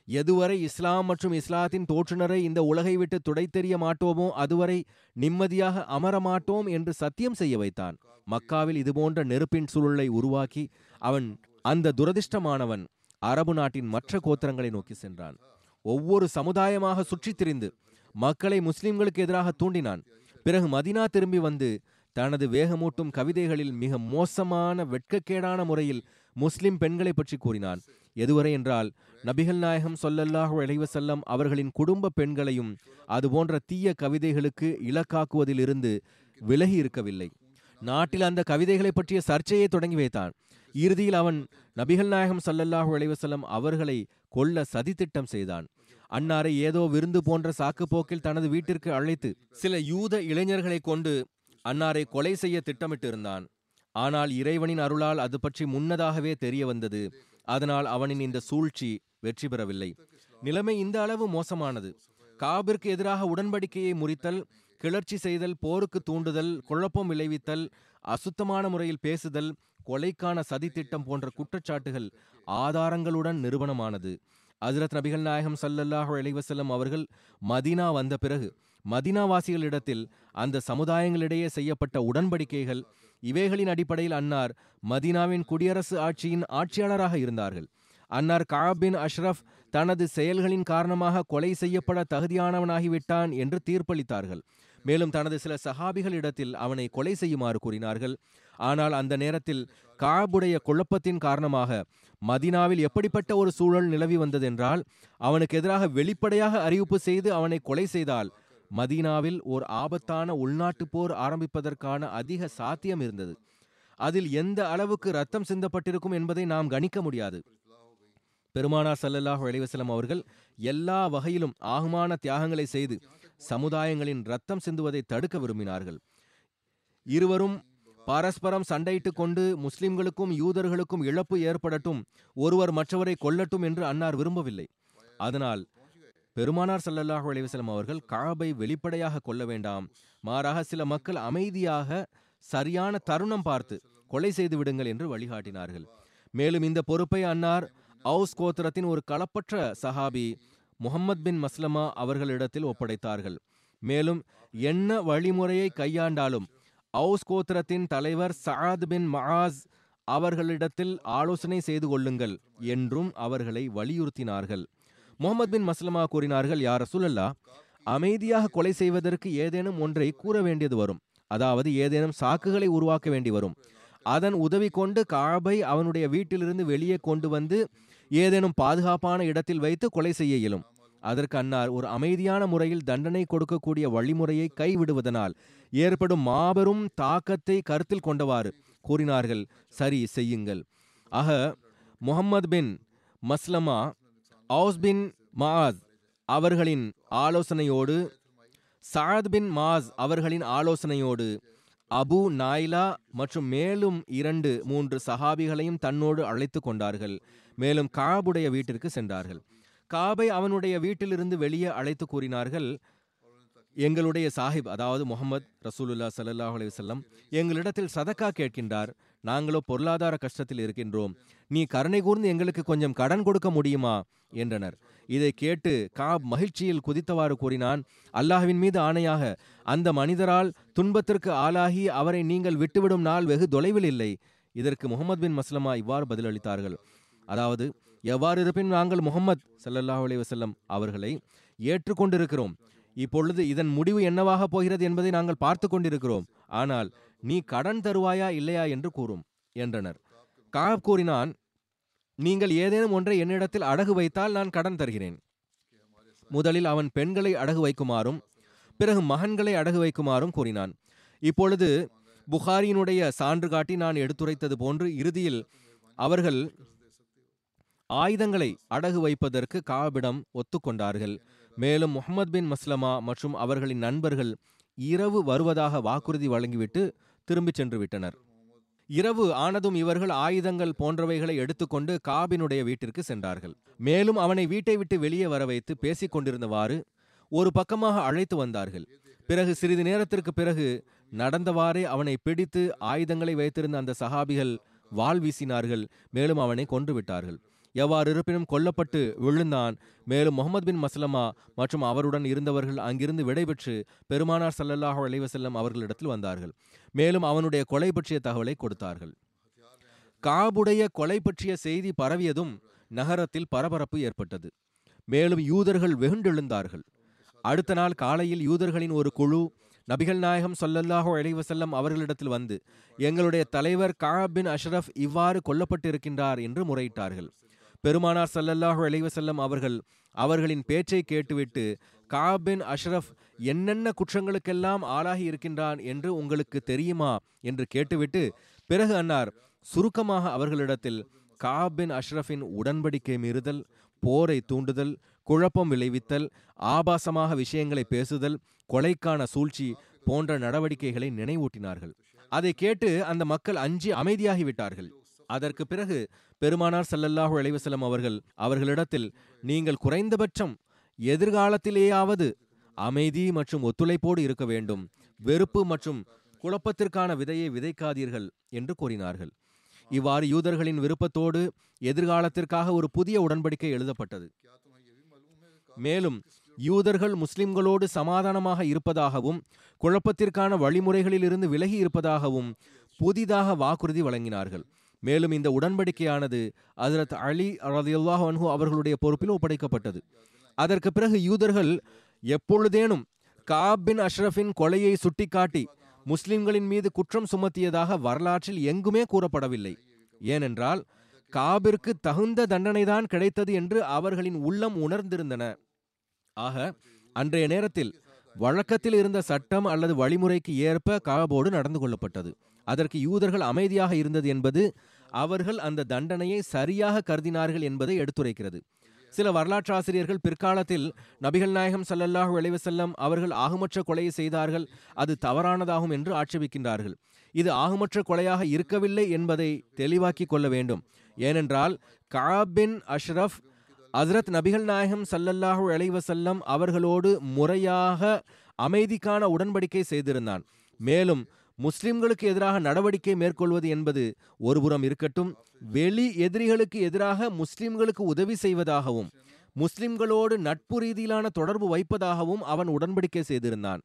எதுவரை இஸ்லாம் மற்றும் இஸ்லாத்தின் தோற்றுனரை இந்த உலகை விட்டு துடைத்தெறிய மாட்டோமோ அதுவரை நிம்மதியாக அமரமாட்டோம் என்று சத்தியம் செய்ய வைத்தான். மக்காவில் இதுபோன்ற நெருப்பின் சூழலை உருவாக்கி அவன் அந்த துரதிர்ஷ்டமானவன் அரபு நாட்டின் மற்ற கோத்திரங்களை நோக்கி சென்றான். ஒவ்வொரு சமுதாயமாக சுற்றித் திரிந்து மக்களை முஸ்லிம்களுக்கு எதிராக தூண்டினான். பிறகு மதினா திரும்பி வந்து தனது வேகமூட்டும் கவிதைகளில் மிக மோசமான வெட்கக்கேடான முறையில் முஸ்லிம் பெண்களை பற்றி கூறினான். எதுவரை என்றால் நபிகள் நாயகம் சொல்லல்லாஹு செல்லம் அவர்களின் குடும்ப பெண்களையும் அதுபோன்ற தீய கவிதைகளுக்கு இலக்காக்குவதிலிருந்து விலகி இருக்கவில்லை. நாட்டில் அந்த கவிதைகளை பற்றிய சர்ச்சையை தொடங்கி வைத்தான். இறுதியில் அவன் நபிகள் நாயகம் சல்லல்லாஹு செல்லம் அவர்களை கொல்ல சதித்திட்டம் செய்தான். அன்னாரை ஏதோ விருந்து போன்ற சாக்குப்போக்கில் தனது வீட்டிற்கு அழைத்து சில யூத இளைஞர்களை கொண்டு அன்னாரை கொலை செய்ய திட்டமிட்டிருந்தான். ஆனால் இறைவனின் அருளால் அது பற்றி முன்னதாகவே தெரிய வந்தது. அதனால் அவனின் இந்த சூழ்ச்சி வெற்றி பெறவில்லை. நிலைமை இந்த அளவு மோசமானது. காபிற்கு எதிராக உடன்படிக்கையை முறித்தல் கிளர்ச்சி செய்தல் போருக்கு தூண்டுதல் குழப்பம் விளைவித்தல் அசுத்தமான முறையில் பேசுதல் கொலைக்கான சதித்திட்டம் போன்ற குற்றச்சாட்டுகள் ஆதாரங்களுடன் நிறுவனமானது. அஜரத் நபிகள் நாயகம் சல்லல்லாஹு அலைவசல்லம் அவர்கள் மதீனா வந்த பிறகு மதீனாவாசிகளிடத்தில் அந்த சமுதாயங்களிடையே செய்யப்பட்ட உடன்படிக்கைகள் இவைகளின் அடிப்படையில் அன்னார் மதீனாவின் குடியரசு ஆட்சியின் ஆட்சியாளராக இருந்தார்கள். அன்னார் காபின் அஷ்ரஃப் தனது செயல்களின் காரணமாக கொலை செய்யப்பட தகுதியானவனாகிவிட்டான் என்று தீர்ப்பளித்தார்கள். மேலும் தனது சில சஹாபிகளிடத்தில் அவனை கொலை செய்யுமாறு கூறினார்கள். ஆனால் அந்த நேரத்தில் காபுடைய குழப்பத்தின் காரணமாக மதினாவில் எப்படிப்பட்ட ஒரு சூழல் நிலவி வந்ததென்றால் அவனுக்கு எதிராக வெளிப்படையாக அறிவிப்பு செய்து அவனை கொலை செய்தால் மதீனாவில் ஓர் ஆபத்தான உள்நாட்டு போர் ஆரம்பிப்பதற்கான அதிக சாத்தியம் இருந்தது. அதில் எந்த அளவுக்கு ரத்தம் சிந்தப்பட்டிருக்கும் என்பதை நாம் கணிக்க முடியாது. பெருமானார் சல்லல்லாஹு அலைவசலம் அவர்கள் எல்லா வகையிலும் ஆகுமான தியாகங்களை செய்து சமுதாயங்களின் ரத்தம் சிந்துவதை தடுக்க விரும்பினார்கள். இருவரும் பரஸ்பரம் சண்டையிட்டுக் கொண்டு முஸ்லிம்களுக்கும் யூதர்களுக்கும் இழப்பு ஏற்படட்டும் ஒருவர் மற்றவரை கொல்லட்டும் என்று அன்னார் விரும்பவில்லை. அதனால் பெருமானார் சல்லல்லாஹு அலைவசலம் அவர்கள் காபை வெளிப்படையாக கொள்ள வேண்டாம். மாறாக சில மக்கள் அமைதியாக சரியான தருணம் பார்த்து கொலை செய்து விடுங்கள் என்று வழிகாட்டினார்கள். மேலும் இந்த பொறுப்பை அன்னார் அவுஸ் கோத்திரத்தின் ஒரு களப்பற்ற சஹாபி முகமது பின் மஸ்லமா அவர்களிடத்தில் ஒப்படைத்தார்கள். மேலும் என்ன வழிமுறையை கையாண்டாலும் அவுஸ் கோத்திரத்தின் தலைவர் சஹாத் பின் மஹாஸ் அவர்களிடத்தில் ஆலோசனை செய்து கொள்ளுங்கள் என்றும் அவர்களை வலியுறுத்தினார்கள். முகமது பின் மஸ்லமா கூறினார்கள் யார் ரசூலல்லா அமைதியாக கொலை செய்வதற்கு ஏதேனும் ஒன்றை கூற வேண்டியது வரும். அதாவது ஏதேனும் சாக்குகளை உருவாக்க வேண்டி வரும். அதன் உதவி கொண்டு காபை அவனுடைய வீட்டிலிருந்து வெளியே கொண்டு வந்து ஏதேனும் பாதுகாப்பான இடத்தில் வைத்து கொலை செய்ய இயலும். அதற்கு அன்னார் ஒரு அமைதியான முறையில் தண்டனை கொடுக்கக்கூடிய வழிமுறையை கைவிடுவதனால் ஏற்படும் மாபெரும் தாக்கத்தை கருத்தில் கொண்டவாறு கூறினார்கள். சரி செய்யுங்கள். ஆக Muhammad bin Maslama Aws bin Muadh அவர்களின் ஆலோசனையோடு சாத் பின் மாஸ் அவர்களின் ஆலோசனையோடு அபு நாய்லா மற்றும் மேலும் இரண்டு மூன்று சஹாபிகளையும் தன்னோடு அழைத்து கொண்டார்கள். மேலும் காபுடைய வீட்டிற்கு சென்றார்கள். காபை அவனுடைய வீட்டிலிருந்து வெளியே அழைத்து கூறினார்கள் எங்களுடைய சாஹிப் அதாவது முகமது ரசூலுல்லா சல்லாஹ் அலைவசல்லம் எங்களிடத்தில் சதக்கா கேட்கின்றார். நாங்களோ பொருளாதார கஷ்டத்தில் இருக்கின்றோம். நீ கருணை கூர்ந்து எங்களுக்கு கொஞ்சம் கடன் கொடுக்க முடியுமா? என்றனர். இதை கேட்டு காப் மகிழ்ச்சியில் குதித்தவாறு கூறினான் அல்லாஹ்வின் மீது ஆணையாக அந்த மனிதரால் துன்பத்திற்கு ஆளாகி அவரை நீங்கள் விட்டுவிடும் நாள் வெகு தொலைவில் இல்லை. இதற்கு முகமது பின் மஸ்லமா இவ்வாறு பதிலளித்தார்கள். அதாவது எவ்வாறு இருப்பின் நாங்கள் முகமது சல்லல்லாஹ் அலி வசல்லம் அவர்களை ஏற்றுக்கொண்டிருக்கிறோம். இப்பொழுது இதன் முடிவு என்னவாக போகிறது என்பதை நாங்கள் பார்த்து கொண்டிருக்கிறோம். ஆனால் நீ கடன் தருவாயா இல்லையா என்று கூறும் என்றனர். காப் கூறினான் நீங்கள் ஏதேனும் ஒன்றை என்னிடத்தில் அடகு வைத்தால் நான் கடன் தருகிறேன். முதலில் அவன் பெண்களை அடகு வைக்குமாறும் பிறகு மகன்களை அடகு வைக்குமாறும் கூறினான். இப்பொழுது புகாரியினுடைய சான்று காட்டி நான் எடுத்துரைத்தது போன்று இறுதியில் அவர்கள் ஆயுதங்களை அடகு வைப்பதற்கு காபிடம் ஒத்துக்கொண்டார்கள். மேலும் முகமது பின் மஸ்லமா மற்றும் அவர்களின் நண்பர்கள் இரவு வருவதாக வாக்குறுதி வழங்கிவிட்டு திரும்பிச் சென்று விட்டனர் இரவு ஆனதும் இவர்கள் ஆயுதங்கள் போன்றவைகளை எடுத்துக்கொண்டு காபினுடைய வீட்டிற்கு சென்றார்கள். மேலும் அவனை வீட்டை விட்டு வெளியே வர வைத்து பேசிக் கொண்டிருந்தவாறு ஒரு பக்கமாக அழைத்து வந்தார்கள். பிறகு சிறிது நேரத்திற்கு பிறகு நடந்தவாறே அவனை பிடித்து ஆயுதங்களை வைத்திருந்த அந்த சகாபிகள் வாள் வீசினார்கள். மேலும் அவனை கொன்று எவ்வாறு இருப்பினும் கொல்லப்பட்டு விழுந்தான். மேலும் முகமது பின் மஸ்லமா மற்றும் அவருடன் இருந்தவர்கள் அங்கிருந்து விடைபெற்று பெருமானார் சல்லல்லாஹு அலைவசல்லம் அவர்களிடத்தில் வந்தார்கள். மேலும் அவனுடைய கொலை பற்றிய தகவலை கொடுத்தார்கள். காபுடைய கொலை பற்றிய செய்தி பரவியதும் நகரத்தில் பரபரப்பு ஏற்பட்டது. மேலும் யூதர்கள் வெகுண்டெழுந்தார்கள். அடுத்த நாள் காலையில் யூதர்களின் ஒரு குழு நபிகள் நாயகம் சொல்லல்லாஹோ இளைவசல்லம் அவர்களிடத்தில் வந்து எங்களுடைய தலைவர் காபின் பின் அஷ்ரஃப் இவ்வாறு கொல்லப்பட்டிருக்கின்றார் என்று முறையிட்டார்கள். பெருமானார் சல்லல்லாஹு அலைவசல்லம் அவர்கள் அவர்களின் பேச்சை கேட்டுவிட்டு காபின் அஷ்ரஃப் என்னென்ன குற்றங்களுக்கெல்லாம் ஆளாகி இருக்கின்றான் என்று உங்களுக்கு தெரியுமா? என்று கேட்டுவிட்டு பிறகு அன்னார் சுருக்கமாக அவர்களிடத்தில் காபின் அஷ்ரஃபின் உடன்படிக்கை மீறுதல் போரை தூண்டுதல் குழப்பம் விளைவித்தல் ஆபாசமாக விஷயங்களை பேசுதல் கொலைக்கான சூழ்ச்சி போன்ற நடவடிக்கைகளை நினைவூட்டினார்கள். அதை கேட்டு அந்த மக்கள் அஞ்சி அமைதியாகிவிட்டார்கள். அதற்கு பிறகு பெருமானார் சல்லல்லாஹு அலைஹி அவர்கள் அவர்களிடத்தில் நீங்கள் குறைந்தபட்சம் எதிர்காலத்திலேயாவது அமைதி மற்றும் ஒத்துழைப்போடு இருக்க வேண்டும். வெறுப்பு மற்றும் குழப்பத்திற்கான விதையை விதைக்காதீர்கள் என்று கூறினார்கள். இவ்வாறு யூதர்களின் விருப்பத்தோடு எதிர்காலத்திற்காக ஒரு புதிய உடன்படிக்கை எழுதப்பட்டது. மேலும் யூதர்கள் முஸ்லிம்களோடு சமாதானமாக இருப்பதாகவும் குழப்பத்திற்கான வழிமுறைகளில் இருந்து விலகி இருப்பதாகவும் புதிதாக வாக்குறுதி வழங்கினார்கள். மேலும் இந்த உடன்படிக்கையானது ஹஜரத் அலி ரதியுல்லாஹ் அன்ஹு அவர்களுடைய பொறுப்பில் ஒப்படைக்கப்பட்டது. அதற்கு பிறகு யூதர்கள் எப்பொழுதேனும் காபின் அஷ்ரஃபின் கொலையை சுட்டிக்காட்டி முஸ்லிம்களின் மீது குற்றம் சுமத்தியதாக வரலாற்றில் எங்குமே கூறப்படவில்லை. ஏனென்றால் காபிற்கு தகுந்த தண்டனைதான் கிடைத்தது என்று அவர்களின் உள்ளம் உணர்ந்திருந்தன. ஆக அன்றைய நேரத்தில் வழக்கத்தில் இருந்த சட்டம் அல்லது வழிமுறைக்கு ஏற்ப காபோடு நடந்து கொள்ளப்பட்டது. அதற்கு யூதர்கள் அமைதியாக இருந்தது என்பது அவர்கள் அந்த தண்டனையை சரியாக கருதினார்கள் என்பதை எடுத்துரைக்கிறது. சில வரலாற்றாசிரியர்கள் பிற்காலத்தில் நபிகள் நாயகம் சல்லல்லாஹு அலைஹி அவர்கள் ஆகுமற்ற கொலையை செய்தார்கள் அது தவறானதாகும் என்று ஆட்சேபிக்கின்றார்கள். இது ஆகுமற்ற கொலையாக இருக்கவில்லை என்பதை தெளிவாக்கிக் கொள்ள வேண்டும். ஏனென்றால் காபின் அஷ்ரஃப் அஸ்ரத் நபிகள் நாயகம் சல்லல்லாஹு அலைஹி அவர்களோடு முறையாக அமைதிக்கான உடன்படிக்கை செய்திருந்தான். மேலும் முஸ்லிம்களுக்கு எதிராக நடவடிக்கை மேற்கொள்வது என்பது ஒருபுறம் இருக்கட்டும் வெளி எதிரிகளுக்கு எதிராக முஸ்லிம்களுக்கு உதவி செய்வதாகவும் முஸ்லிம்களோடு நட்பு ரீதியிலான தொடர்பு வைப்பதாகவும் அவன் உடன்படிக்கை செய்திருந்தான்.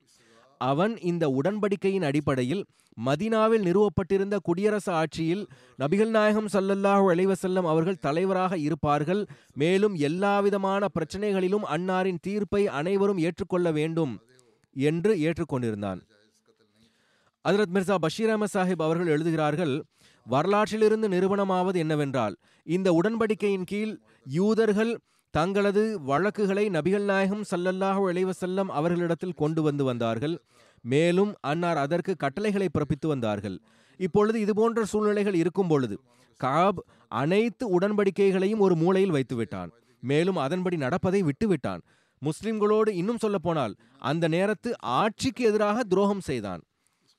அவன் இந்த உடன்படிக்கையின் அடிப்படையில் மதீனாவில் நிறுவப்பட்டிருந்த குடியரசு ஆட்சியில் நபிகள் நாயகம் சல்லல்லாஹு அலைவசல்லம் அவர்கள் தலைவராக இருப்பார்கள். மேலும் எல்லாவிதமான பிரச்சனைகளிலும் அன்னாரின் தீர்ப்பை அனைவரும் ஏற்றுக்கொள்ள வேண்டும் என்று ஏற்றுக்கொண்டிருந்தான். அதிரத் மிர்சா பஷீர் அஹமத் சாஹிப் அவர்கள் எழுதுகிறார்கள் வரலாற்றிலிருந்து நிறுவனமாவது என்னவென்றால் இந்த உடன்படிக்கையின் கீழ் யூதர்கள் தங்களது வழக்குகளை நபிகள் நாயகம் சல்லல்லாஹு அலைஹி செல்லம் அவர்களிடத்தில் கொண்டு வந்து வந்தார்கள். மேலும் அன்னார் அதற்கு கட்டளைகளை பிறப்பித்து வந்தார்கள். இப்பொழுது இதுபோன்ற சூழ்நிலைகள் இருக்கும் பொழுது காப் அனைத்து உடன்படிக்கைகளையும் ஒரு மூலையில் வைத்துவிட்டான் மேலும் அதன்படி நடப்பதை விட்டுவிட்டான் முஸ்லிம்களோடு இன்னும் சொல்லப்போனால் அந்த நேரத்து ஆட்சிக்கு எதிராக துரோகம் செய்தான்.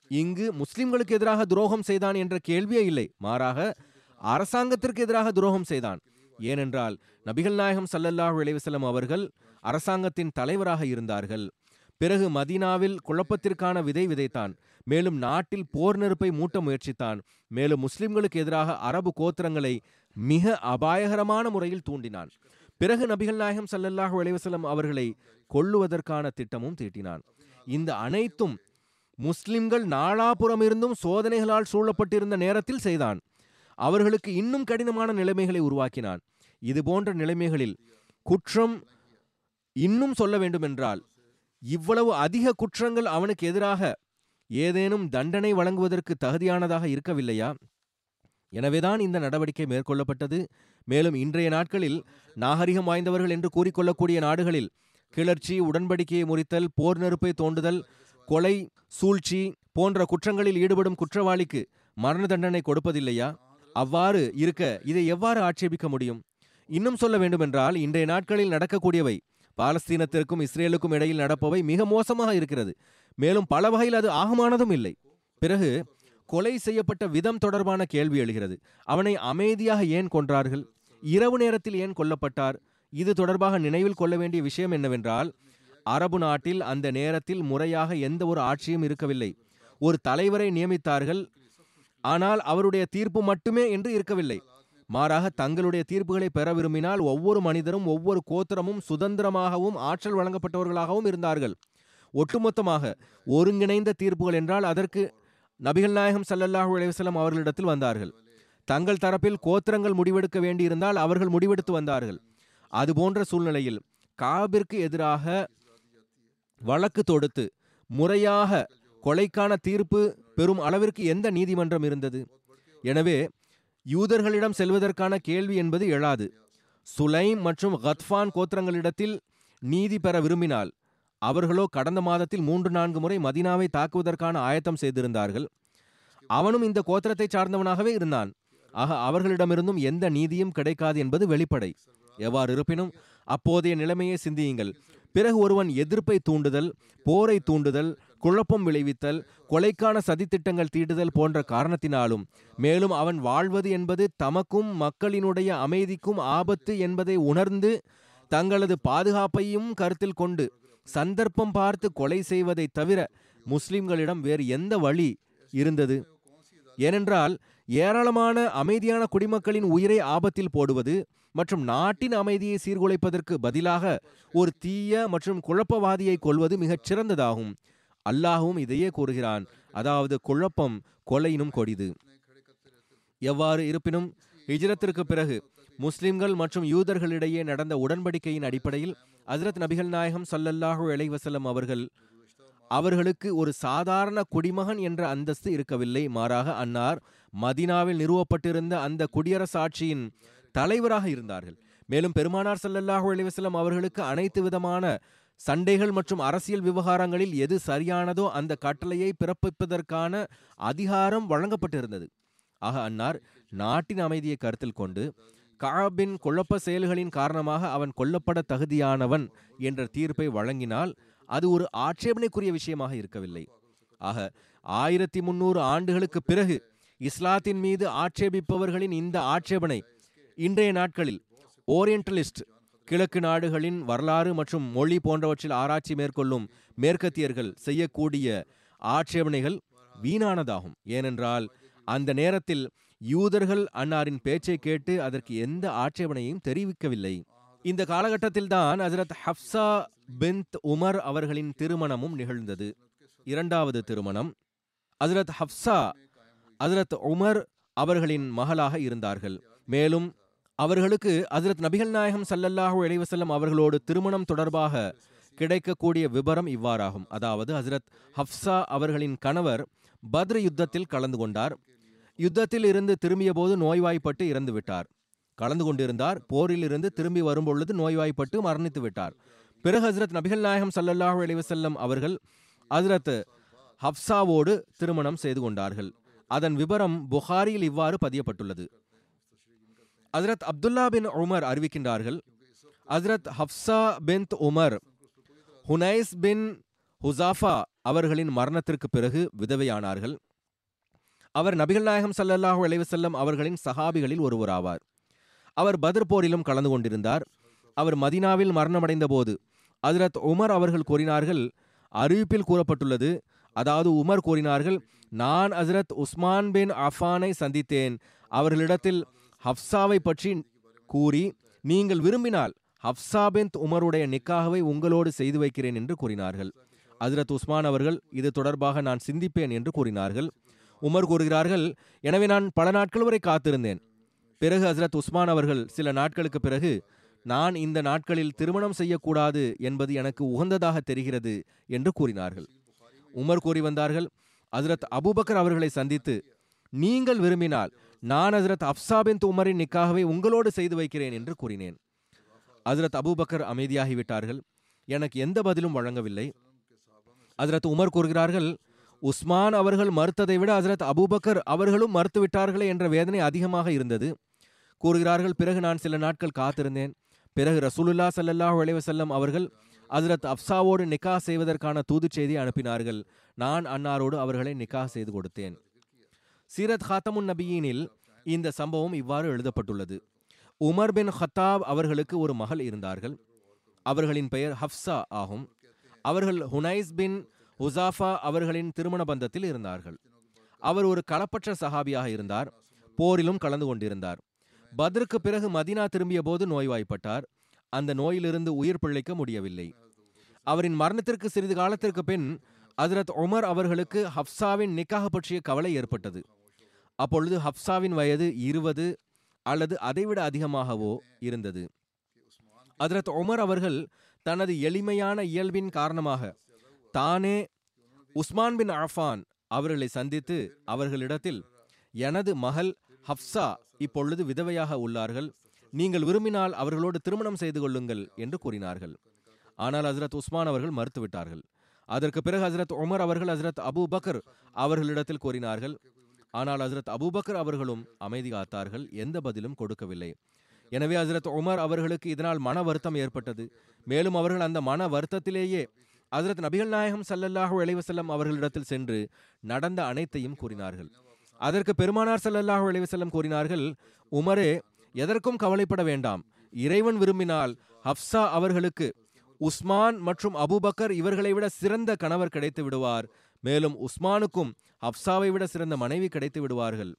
இங்கு முஸ்லிம்களுக்கு எதிராக துரோகம் செய்தான் என்ற கேள்வியே இல்லை. மாறாக அரசாங்கத்திற்கு எதிராக துரோகம் செய்தான். ஏனென்றால் நபிகள் நாயகம் சல்லல்லாஹு இளைவசலம் அவர்கள் அரசாங்கத்தின் தலைவராக இருந்தார்கள். பிறகு மதீனாவில் குழப்பத்திற்கான விதை விதைத்தான். மேலும் நாட்டில் போர் நெருப்பை மூட்ட முயற்சித்தான். மேலும் முஸ்லிம்களுக்கு எதிராக அரபு கோத்திரங்களை மிக அபாயகரமான முறையில் தூண்டினான். பிறகு நபிகள் நாயகம் சல்லல்லாஹு இளைவசலம் அவர்களை கொல்லுவதற்கான திட்டமும் தீட்டினான். இந்த அனைத்தும் முஸ்லிம்கள் நாலாபுறம் இருந்தும் சோதனைகளால் சூழப்பட்டிருந்த நேரத்தில் செய்தான். அவர்களுக்கு இன்னும் கடினமான நிலைமைகளை உருவாக்கினான். இது போன்ற நிலைமைகளில் குற்றம் இன்னும் சொல்ல வேண்டுமென்றால் இவ்வளவு அதிக குற்றங்கள் அவனுக்கு எதிராக ஏதேனும் தண்டனை வழங்குவதற்கு தகுதியானதாக இருக்கவில்லையா? எனவேதான் இந்த நடவடிக்கை மேற்கொள்ளப்பட்டது. மேலும் இன்றைய நாட்களில் நாகரிகம் வாய்ந்தவர்கள் என்று கூறிக்கொள்ளக்கூடிய நாடுகளில் கிளர்ச்சி உடன்படிக்கையை முறித்தல் போர் நெருப்பை தோண்டுதல் கொலை சூழ்ச்சி போன்ற குற்றங்களில் ஈடுபடும் குற்றவாளிக்கு மரண தண்டனை கொடுப்பதில்லையா? அவ்வாறு இருக்க இதை எவ்வாறு ஆட்சேபிக்க முடியும்? இன்னும் சொல்ல வேண்டுமென்றால் இன்றைய நாட்களில் நடக்கக்கூடியவை பாலஸ்தீனத்திற்கும் இஸ்ரேலுக்கும் இடையில் நடப்பவை மிக மோசமாக இருக்கிறது. மேலும் பல வகையில் அது ஆகமானதும் இல்லை. பிறகு கொலை செய்யப்பட்ட விதம் தொடர்பான கேள்வி எழுகிறது. அவனை அமைதியாக ஏன் கொன்றார்கள்? இரவு நேரத்தில் ஏன் கொல்லப்பட்டார்? இது தொடர்பாக நினைவில் கொள்ள வேண்டிய விஷயம் என்னவென்றால் அரபு நாட்டில் அந்த நேரத்தில் முறையாக எந்த ஒரு ஆட்சியும் இருக்கவில்லை. ஒரு தலைவரை நியமித்தார்கள் ஆனால் அவருடைய தீர்ப்பு மட்டுமே என்று இருக்கவில்லை. மாறாக தங்களுடைய தீர்ப்புகளை பெற விரும்பினால் ஒவ்வொரு மனிதரும் ஒவ்வொரு கோத்திரமும் சுதந்திரமாகவும் ஆற்றல் வழங்கப்பட்டவர்களாகவும் இருந்தார்கள். ஒட்டுமொத்தமாக ஒருங்கிணைந்த தீர்ப்புகள் என்றால் அதற்கு நபிகள் நாயகம் சல்லல்லாஹு அலைவசலம் அவர்களிடத்தில் வந்தார்கள். தங்கள் தரப்பில் கோத்திரங்கள் முடிவெடுக்க வேண்டியிருந்தால் அவர்கள் முடிவெடுத்து வந்தார்கள். அதுபோன்ற சூழ்நிலையில் காபிற்கு எதிராக வழக்கு தொடுத்து முறையாக கொலைக்கான தீர்ப்பு பெறும் அளவிற்கு எந்த நீதிமன்றம் இருந்தது? எனவே யூதர்களிடம் செல்வதற்கான கேள்வி என்பது எழாது. சுலைம் மற்றும் கத்ஃபான் கோத்திரங்களிடத்தில் நீதி பெற விரும்பினால் அவர்களோ கடந்த மாதத்தில் மூன்று நான்கு முறை மதீனாவை தாக்குவதற்கான ஆயத்தம் செய்திருந்தார்கள். அவனும் இந்த கோத்திரத்தை சார்ந்தவனாகவே இருந்தான். ஆக அவர்களிடமிருந்தும் எந்த நீதியும் கிடைக்காது என்பது வெளிப்படை. எவ்வாறு இருப்பினும் அப்போதைய நிலைமையை சிந்தியுங்கள். பிறகு ஒருவன் எதிர்ப்பை தூண்டுதல் போரை தூண்டுதல் குழப்பம் விளைவித்தல் கொலைக்கான சதித்திட்டங்கள் தீட்டுதல் போன்ற காரணத்தினாலும் மேலும் அவன் வாழ்வது என்பது தமக்கும் மக்களினுடைய அமைதிக்கும் ஆபத்து என்பதை உணர்ந்து தங்களது பாதுகாப்பையும் கருத்தில் கொண்டு சந்தர்ப்பம் பார்த்து கொலை செய்வதை தவிர முஸ்லிம்களிடம் வேறு எந்த வழி இருந்தது? ஏனென்றால் ஏராளமான அமைதியான குடிமக்களின் உயிரை ஆபத்தில் போடுவது மற்றும் நாட்டின் அமைதியை சீர்குலைப்பதற்கு பதிலாக ஒரு தீய மற்றும் குழப்பவாதியை கொள்வது மிகச் சிறந்ததாகும். அல்லாஹும் இதையே கூறுகிறான். அதாவது குழப்பம் கொலையினும் கொடிது. எவ்வாறு இருப்பினும் ஹிஜ்ரத்திற்கு பிறகு முஸ்லிம்கள் மற்றும் யூதர்களிடையே நடந்த உடன்படிக்கையின் அடிப்படையில் அஜரத் நபிகள் நாயகம் சல்லல்லாஹூ அலைஹி அவர்கள் அவர்களுக்கு ஒரு சாதாரண குடிமகன் என்ற அந்தஸ்து இருக்கவில்லை. மாறாக அன்னார் மதீனாவில் நிறுவப்பட்டிருந்த அந்த குடியரசாட்சியின் தலைவராக இருந்தார்கள். மேலும் பெருமானார் சல்லல்லாஹு அலிவசலம் அவர்களுக்கு அனைத்து விதமான சண்டைகள் மற்றும் அரசியல் விவகாரங்களில் எது சரியானதோ அந்த கட்டளையை பிறப்பிப்பதற்கான அதிகாரம் வழங்கப்பட்டிருந்தது. ஆக அன்னார் நாட்டின் அமைதியை கருத்தில் கொண்டு காபின் குழப்ப செயல்களின் காரணமாக அவன் கொல்லப்பட தகுதியானவன் என்ற தீர்ப்பை வழங்கினால் அது ஒரு ஆட்சேபனைக்குரிய விஷயமாக இருக்கவில்லை. ஆக ஆயிரத்தி முன்னூறு ஆண்டுகளுக்கு பிறகு இஸ்லாத்தின் மீது ஆட்சேபிப்பவர்களின் இந்த ஆட்சேபனை இன்றைய நாட்களில் ஓரியண்டலிஸ்ட் கிழக்கு நாடுகளின் வரலாறு மற்றும் மொழி போன்றவற்றில் ஆராய்ச்சி மேற்கொள்ளும் மேற்கத்தியர்கள் செய்யக்கூடிய ஆட்சேபனைகள் வீணானதாகும். ஏனென்றால் அந்த நேரத்தில் யூதர்கள் அன்னாரின் பேச்சை கேட்டு அதற்கு எந்த ஆட்சேபனையும் தெரிவிக்கவில்லை. இந்த காலகட்டத்தில்தான் ஹசரத் ஹப்சா பின்த் உமர் அவர்களின் திருமணமும் நிகழ்ந்தது. இரண்டாவது திருமணம் ஹசரத் ஹப்சா ஹசரத் உமர் அவர்களின் மகளாக இருந்தார்கள். மேலும் அவர்களுக்கு அஜரத் நபிகள் நாயகம் சல்லல்லாஹூ இளைவசல்லம் அவர்களோடு திருமணம் தொடர்பாக கிடைக்கக்கூடிய விபரம் இவ்வாறாகும். அதாவது ஹசரத் ஹப்சா அவர்களின் கணவர் பத்ர யுத்தத்தில் கலந்து கொண்டார். யுத்தத்தில் இருந்து திரும்பிய போது நோய்வாய்ப்பட்டு இறந்து விட்டார். கலந்து கொண்டிருந்தார். போரில் இருந்து திரும்பி வரும்பொழுது நோய்வாய்ப்பட்டு மரணித்து விட்டார். பிறகு ஹசரத் நபிகள் நாயகம் சல்லல்லாஹூ அலைஹி அவர்கள் ஹசரத் ஹப்சாவோடு திருமணம் செய்து கொண்டார்கள். அதன் விபரம் புகாரியில் இவ்வாறு பதியப்பட்டுள்ளது. ஹஜரத் அப்துல்லா பின் உமர் அறிவிக்கின்றார்கள். ஹஜரத் ஹப்சா பின்த் உமர் ஹுனைஸ் பின் ஹுசாஃபா அவர்களின் மரணத்திற்கு பிறகு விதவையானார்கள். அவர் நபிகள் நாயகம் சல்லல்லாஹு அலைஹி செல்லம் அவர்களின் சஹாபிகளில் ஒருவராவார் அவர் பதர் போரிலும் கலந்து கொண்டிருந்தார். அவர் மதீனாவில் மரணமடைந்த போது ஹஜரத் உமர் அவர்கள் கூறினார்கள் அறிவிப்பில் கூறப்பட்டுள்ளது அதாவது உமர் கூறினார்கள் நான் ஹஜரத் உஸ்மான் பின் அஃபானை சந்தித்தேன். அவர்களிடத்தில் ஹப்சாவை பற்றி கூறி நீங்கள் விரும்பினால் ஹப்சா பின் உமருடைய நிக்காகவை உங்களோடு செய்து வைக்கிறேன் என்று கூறினார்கள். அதிரத் உஸ்மான் அவர்கள் இது தொடர்பாக நான் சிந்திப்பேன் என்று கூறினார்கள். உமர் கூறுகிறார்கள் எனவே நான் பல நாட்கள் வரை காத்திருந்தேன். பிறகு ஹசரத் உஸ்மான் அவர்கள் சில நாட்களுக்கு பிறகு நான் இந்த நாட்களில் திருமணம் செய்யக்கூடாது என்பது எனக்கு உகந்ததாக தெரிகிறது என்று கூறினார்கள். உமர் கூறி வந்தார்கள். ஹசரத் அபுபக்கர் அவர்களை சந்தித்து நீங்கள் விரும்பினால் நான் ஹசரத் அப்சா பின் உமரின் நிக்காகவை உங்களோடு செய்து வைக்கிறேன் என்று கூறினேன். ஹசரத் அபூபக்கர் அமைதியாகிவிட்டார்கள். எனக்கு எந்த பதிலும் வழங்கவில்லை. ஹசரத் உமர் கூறுகிறார்கள் உஸ்மான் அவர்கள் மறுத்ததை விட ஹசரத் அபூபக்கர் அவர்களும் மறுத்து விட்டார்களே என்ற வேதனை அதிகமாக இருந்தது. கூறுகிறார்கள் பிறகு நான் சில நாட்கள் காத்திருந்தேன். பிறகு ரசூலுல்லா ஸல்லல்லாஹு அலைஹி வஸல்லம் அவர்கள் ஹசரத் அப்சாவோடு நிக்கா செய்வதற்கான தூதுச் செய்தி அனுப்பினார்கள். நான் அன்னாரோடு அவர்களை நிக்கா செய்து கொடுத்தேன். சீரத் ஹாத்தமுன் நபியினில் இந்த சம்பவம் இவ்வாறு எழுதப்பட்டுள்ளது. உமர் பின் ஹத்தாப் அவர்களுக்கு ஒரு மகள் இருந்தார்கள். அவர்களின் பெயர் ஹப்சா ஆகும். அவர்கள் ஹுனைஸ் பின் உசாஃபா அவர்களின் திருமண பந்தத்தில் இருந்தார்கள். அவர் ஒரு களப்பற்ற சஹாபியாக இருந்தார். போரிலும் கலந்து கொண்டிருந்தார். பத்ருக்கு பிறகு மதினா திரும்பிய போது நோய்வாய்ப்பட்டார். அந்த நோயிலிருந்து உயிர் பிழைக்க முடியவில்லை. அவரின் மரணத்திற்கு சிறிது காலத்திற்கு பின் ஹஜரத் உமர் அவர்களுக்கு ஹப்சாவின் நிக்காக பற்றிய கவலை ஏற்பட்டது. அப்பொழுது ஹப்சாவின் வயது இருபது அல்லது அதைவிட அதிகமாகவோ இருந்தது. ஹஜரத் உமர் அவர்கள் தனது எளிமையான இயல்பின் காரணமாக தானே உஸ்மான் பின் அஃபான் அவர்களை சந்தித்து அவர்களிடத்தில் எனது மகள் ஹப்சா இப்பொழுது விதவையாக உள்ளார்கள். நீங்கள் விரும்பினால் அவர்களோடு திருமணம் செய்து கொள்ளுங்கள் என்று கூறினார்கள். ஆனால் ஹசரத் உஸ்மான் அவர்கள் மறுத்துவிட்டார்கள். அதற்கு பிறகு ஹசரத் உமர் அவர்கள் ஹசரத் அபூ பக்கர் அவர்களிடத்தில் கூறினார்கள் ஆனால் ஹசரத் அபுபக்கர் அவர்களும் அமைதி காத்தார்கள் எந்த பதிலும் கொடுக்கவில்லை. எனவே ஹசரத் உமர் அவர்களுக்கு இதனால் மன வருத்தம் ஏற்பட்டது. மேலும் அவர்கள் அந்த மன வருத்தத்திலேயே ஹசரத் நபிகள் நாயகம் சல்லல்லாஹூ இளைவசல்லம் அவர்களிடத்தில் சென்று நடந்த அனைத்தையும் கூறினார்கள். அதற்கு பெருமானார் சல்லல்லாஹூ இளைவசல்லம் கூறினார்கள் உமரே எதற்கும் கவலைப்பட வேண்டாம். இறைவன் விரும்பினால் ஹப்சா அவர்களுக்கு உஸ்மான் மற்றும் அபுபக்கர் இவர்களை விட சிறந்த கணவர் கிடைத்து விடுவார். மேலும் உஸ்மானுக்கும் ஹப்சாவை விட சிறந்த மனைவி கிடைத்து விடுவார்கள்.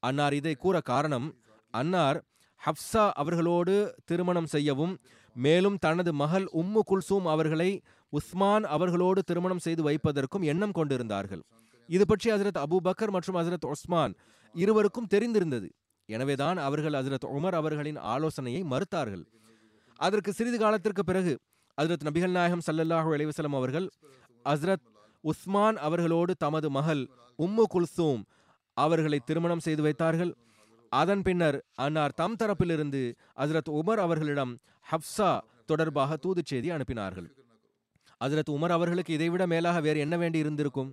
அன்னார் இதை கூற காரணம் அன்னார் ஹப்சா அவர்களோடு திருமணம் செய்யவும் மேலும் தனது மகள் உம்மு குல்சூம் அவர்களை உஸ்மான் அவர்களோடு திருமணம் செய்து வைப்பதற்கும் எண்ணம் கொண்டிருந்தார்கள். இது பற்றி ஹசரத் அபூபக்கர் மற்றும் ஹசரத் உஸ்மான் இருவருக்கும் தெரிந்திருந்தது. எனவேதான் அவர்கள் ஹசரத் உமர் அவர்களின் ஆலோசனையை மறுத்தார்கள். அதற்கு சிறிது காலத்திற்கு பிறகு ஹசரத் நபிகள் நாயகம் ஸல்லல்லாஹு அலைவசலம் அவர்கள் ஹசரத் உஸ்மான் அவர்களோடு தமது மகள் உம்மு குல்சூம் அவர்களை திருமணம் செய்து வைத்தார்கள். அதன் பின்னர் அன்னார் தம் தரப்பிலிருந்து ஹசரத் உமர் அவர்களிடம் ஹப்சா தொடர்பாக தூதுச் செய்தி அனுப்பினார்கள். ஹசரத் உமர் அவர்களுக்கு இதைவிட மேலாக வேறு என்ன வேண்டி இருந்திருக்கும்?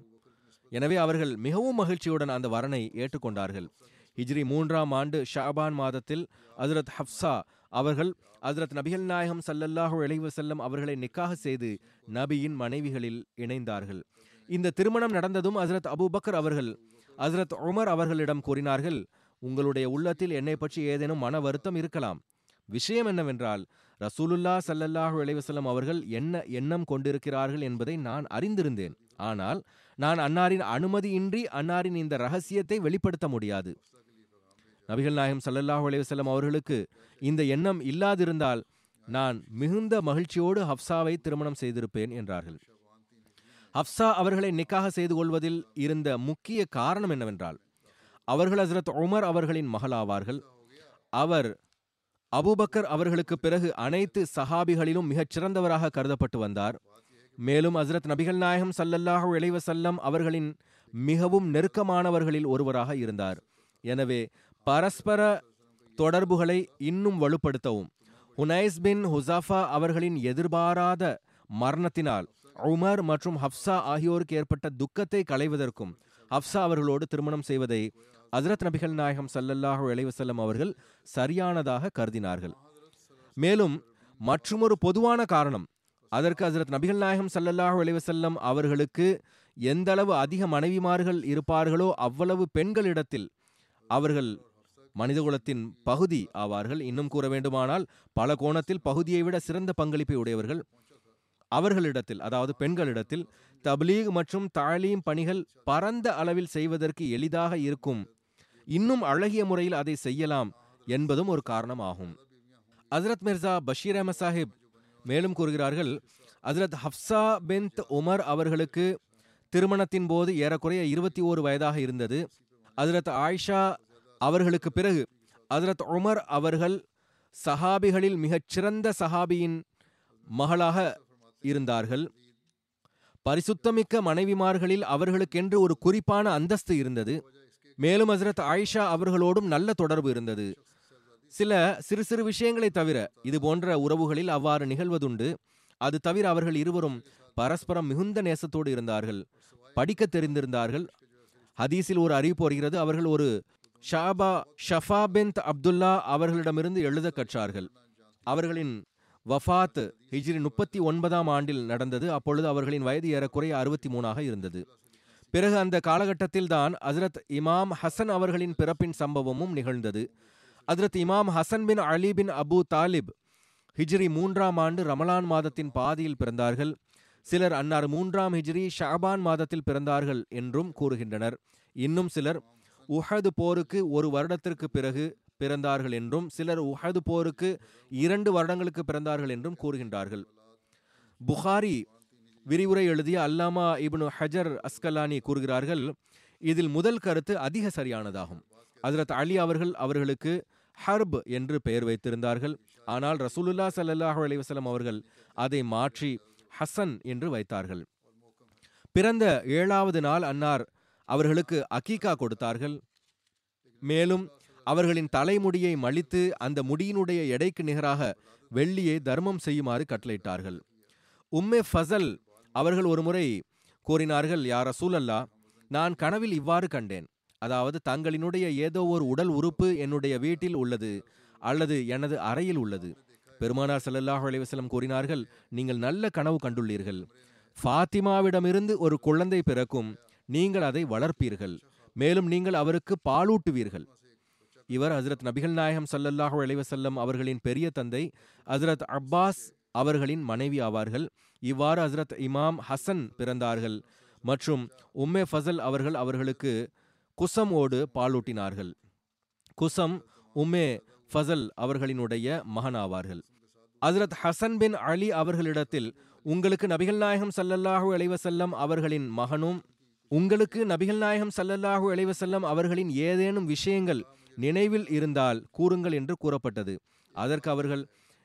எனவே அவர்கள் மிகவும் மகிழ்ச்சியுடன் அந்த வரனை ஏற்றுக்கொண்டார்கள். ஹிஜ்ரி மூன்றாம் ஆண்டு ஷாபான் மாதத்தில் ஹசரத் ஹப்சா அவர்கள் ஹசரத் நபிகள் நாயகம் சல்லல்லாஹு இளைவு செல்லம் அவர்களை நிக்காக செய்து நபியின் மனைவிகளில் இணைந்தார்கள். இந்த திருமணம் நடந்ததும் ஹசரத் அபூபக்கர் அவர்கள் ஹசரத் உமர் அவர்களிடம் கூறினார்கள் உங்களுடைய உள்ளத்தில் என்னை பற்றி ஏதேனும் மன வருத்தம் இருக்கலாம். விஷயம் என்னவென்றால் ரசூலுல்லா சல்லல்லாஹு இளைவசல்லம் அவர்கள் என்ன எண்ணம் கொண்டிருக்கிறார்கள் என்பதை நான் அறிந்திருந்தேன். ஆனால் நான் அன்னாரின் அனுமதியின்றி அன்னாரின் இந்த ரகசியத்தை வெளிப்படுத்த முடியாது. நபிகள் நாயகம் சல்லல்லாஹு அலைஹி அவர்களுக்கு இந்த எண்ணம் இல்லாதிருந்தால் நான் மிகுந்த மகிழ்ச்சியோடு ஹப்சாவை திருமணம் செய்திருப்பேன் என்றார்கள். ஹப்சா அவர்களை நிக்காக செய்து கொள்வதில் இருந்த முக்கிய காரணம் என்னவென்றால் அவர்கள் ஹசரத் உமர் அவர்களின் மகளாவார்கள். அவர் அபூபக்கர் அவர்களுக்கு பிறகு அனைத்து சஹாபிகளிலும் மிகச் சிறந்தவராக கருதப்பட்டு வந்தார். மேலும் ஹசரத் நபிகள் நாயகம் சல்லல்லாஹு இளைவசல்லம் அவர்களின் மிகவும் நெருக்கமானவர்களில் ஒருவராக இருந்தார். எனவே பரஸ்பர தொடர்புகளை இன்னும் வலுப்படுத்தவும். ஹுனைஸ் பின் ஹுசாஃபா அவர்களின் எதிர்பாராத மரணத்தினால் உமர் மற்றும் ஹப்சா ஆகியோருக்கு ஏற்பட்ட துக்கத்தை களைவதற்கும் ஹப்சா அவர்களோடு திருமணம் செய்வதை அசரத் நபிகள் நாயகம் சல்லல்லாஹு அலைஹி அவர்கள் சரியானதாக கருதினார்கள். மேலும் மற்றுமொரு பொதுவான காரணம் அதற்கு ஹசரத் நபிகள் நாயகம் சல்லல்லாஹு அலைஹி அவர்களுக்கு எந்த அளவு அதிக மனைவிமார்கள் இருப்பார்களோ அவ்வளவு பெண்களிடத்தில் அவர்கள் மனிதகுலத்தின் பகுதி ஆவார்கள். இன்னும் கூற வேண்டுமானால் பல கோணத்தில் பகுதியை விட சிறந்த பங்களிப்பை உடையவர்கள் அவர்களிடத்தில் அதாவது பெண்களிடத்தில் தப்லீக் மற்றும் தாலீம் பணிகள் பரந்த அளவில் செய்வதற்கு எளிதாக இருக்கும். இன்னும் அழகிய முறையில் அதை செய்யலாம் என்பதும் ஒரு காரணம் ஆகும் அசரத் மிர்சா பஷீர் அஹமத் சாஹிப் மேலும் கூறுகிறார்கள் அசரத் ஹப்சா பென்த் உமர் அவர்களுக்கு திருமணத்தின் போது ஏறக்குறைய இருபத்தி ஓரு வயதாக இருந்தது. அதிரத் ஆயிஷா அவர்களுக்கு பிறகு ஹசரத் உமர் அவர்கள் சஹாபிகளில் மிகச் சிறந்த சஹாபியின் மகளாக இருந்தார்கள். பரிசுத்தமிக்க மனைவிமார்களில் அவர்களுக்கென்று ஒரு குறிப்பான அந்தஸ்து இருந்தது. மேலும் ஹசரத் ஆயிஷா அவர்களோடும் நல்ல தொடர்பு இருந்தது. சில சிறு சிறு விஷயங்களை தவிர இது போன்ற உறவுகளில் அவ்வாறு நிகழ்வதுண்டு. அது தவிர அவர்கள் இருவரும் பரஸ்பரம் மிகுந்த நேசத்தோடு இருந்தார்கள். படிக்க தெரிந்திருந்தார்கள். ஹதீஸில் ஒரு அறிவிப்பு வருகிறது. அவர்கள் ஒரு ஷாபா ஷஃபா பின்த் அப்துல்லா அவர்களிடமிருந்து எழுத கற்றார்கள். அவர்களின் வஃபாத் ஹிஜ்ரி முப்பத்தி ஒன்பதாம் ஆண்டில் நடந்தது. அப்பொழுது அவர்களின் வயது ஏறக்குறைய அறுபத்தி மூணாக இருந்தது. பிறகு அந்த காலகட்டத்தில் தான் ஹசரத் இமாம் ஹசன் அவர்களின் பிறப்பின் சம்பவமும் நிகழ்ந்தது. ஹசரத் இமாம் ஹசன் பின் அலி பின் அபு தாலிப் ஹிஜ்ரி மூன்றாம் ஆண்டு ரமலான் மாதத்தின் பாதியில் பிறந்தார்கள். சிலர் அன்னார் மூன்றாம் ஹிஜ்ரி ஷாபான் மாதத்தில் பிறந்தார்கள் என்றும் கூறுகின்றனர். இன்னும் சிலர் உஹது போருக்கு ஒரு வருடத்திற்கு பிறகு பிறந்தார்கள் என்றும் சிலர் உஹது போருக்கு இரண்டு வருடங்களுக்கு பிறந்தார்கள் என்றும் கூறுகின்றார்கள். புகாரி விரிவுரை எழுதிய அல்லாமா இப்னு ஹஜர் அஸ்கலானி கூறுகிறார்கள் இதில் முதல் கருத்து அதிக சரியானதாகும். ஹஜரத் அலி அவர்கள் அவர்களுக்கு ஹர்ப் என்று பெயர் வைத்திருந்தார்கள். ஆனால் ரசூலுல்லா சல்லாஹூ அலைஹி அவர்கள் அதை மாற்றி ஹசன் என்று வைத்தார்கள். பிறந்த ஏழாவது நாள் அன்னார் அவர்களுக்கு அக்கீகா கொடுத்தார்கள். மேலும் அவர்களின் தலைமுடியை மலித்து அந்த முடியினுடைய எடைக்கு நிகராக வெள்ளியை தர்மம் செய்யுமாறு கட்டளையிட்டார்கள். உம்மே ஃபசல் அவர்கள் ஒருமுறை கூறினார்கள் யார சூழல்லா நான் கனவில் இவ்வாறு கண்டேன். அதாவது தங்களினுடைய ஏதோ ஒரு உடல் உறுப்பு என்னுடைய வீட்டில் உள்ளது அல்லது எனது அறையில் உள்ளது. பெருமானார் ஸல்லல்லாஹு அலைவசலம் கூறினார்கள் நீங்கள் நல்ல கனவு கண்டுள்ளீர்கள். ஃபாத்திமாவிடமிருந்து ஒரு குழந்தை பிறக்கும். நீங்கள் அதை வளர்ப்பீர்கள். மேலும் நீங்கள் அவருக்கு பாலூட்டுவீர்கள். இவர் ஹசரத் நபிகள் நாயகம் சல்லல்லாஹு அலைஹி செல்லம் அவர்களின் பெரிய தந்தை ஹசரத் அப்பாஸ் அவர்களின் மனைவி ஆவார்கள். இவ்வாறு ஹசரத் இமாம் ஹசன் பிறந்தார்கள். மற்றும் உம்மே ஃபசல் அவர்கள் அவர்களுக்கு குசம் ஓடு பாலூட்டினார்கள். குசம் உம்மே ஃபசல் அவர்களினுடைய மகனாவார்கள். ஹசரத் ஹசன் பின் அலி அவர்களிடத்தில் உங்களுக்கு நபிகள் நாயகம் சல்லல்லாஹு அலைஹி அவர்களின் மகனும் உங்களுக்கு நபிகள் நாயகம் சல்லல்லாஹு இளைவ செல்லம் அவர்களின் ஏதேனும் விஷயங்கள் நினைவில் இருந்தால் கூறுங்கள் என்று கூறப்பட்டது. அதற்கு அவர்கள்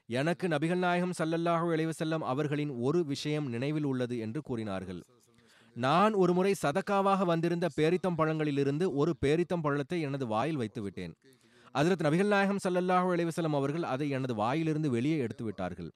எனக்கு நபிகள் நாயகம் சல்லல்லாஹு இளைவ செல்லம் அவர்களின் ஒரு விஷயம் நினைவில் உள்ளது என்று கூறினார்கள். நான் ஒருமுறை சதக்காவாக வந்திருந்த பேரித்தம் பழங்களிலிருந்து ஒரு பேரித்தம் பழத்தை எனது வாயில் வைத்து விட்டேன். அதற்கு நபிகள் நாயகம் ஸல்லல்லாஹு இளைவசல்லம் அவர்கள் அதை எனது வாயிலிருந்து வெளியே எடுத்து விட்டார்கள்.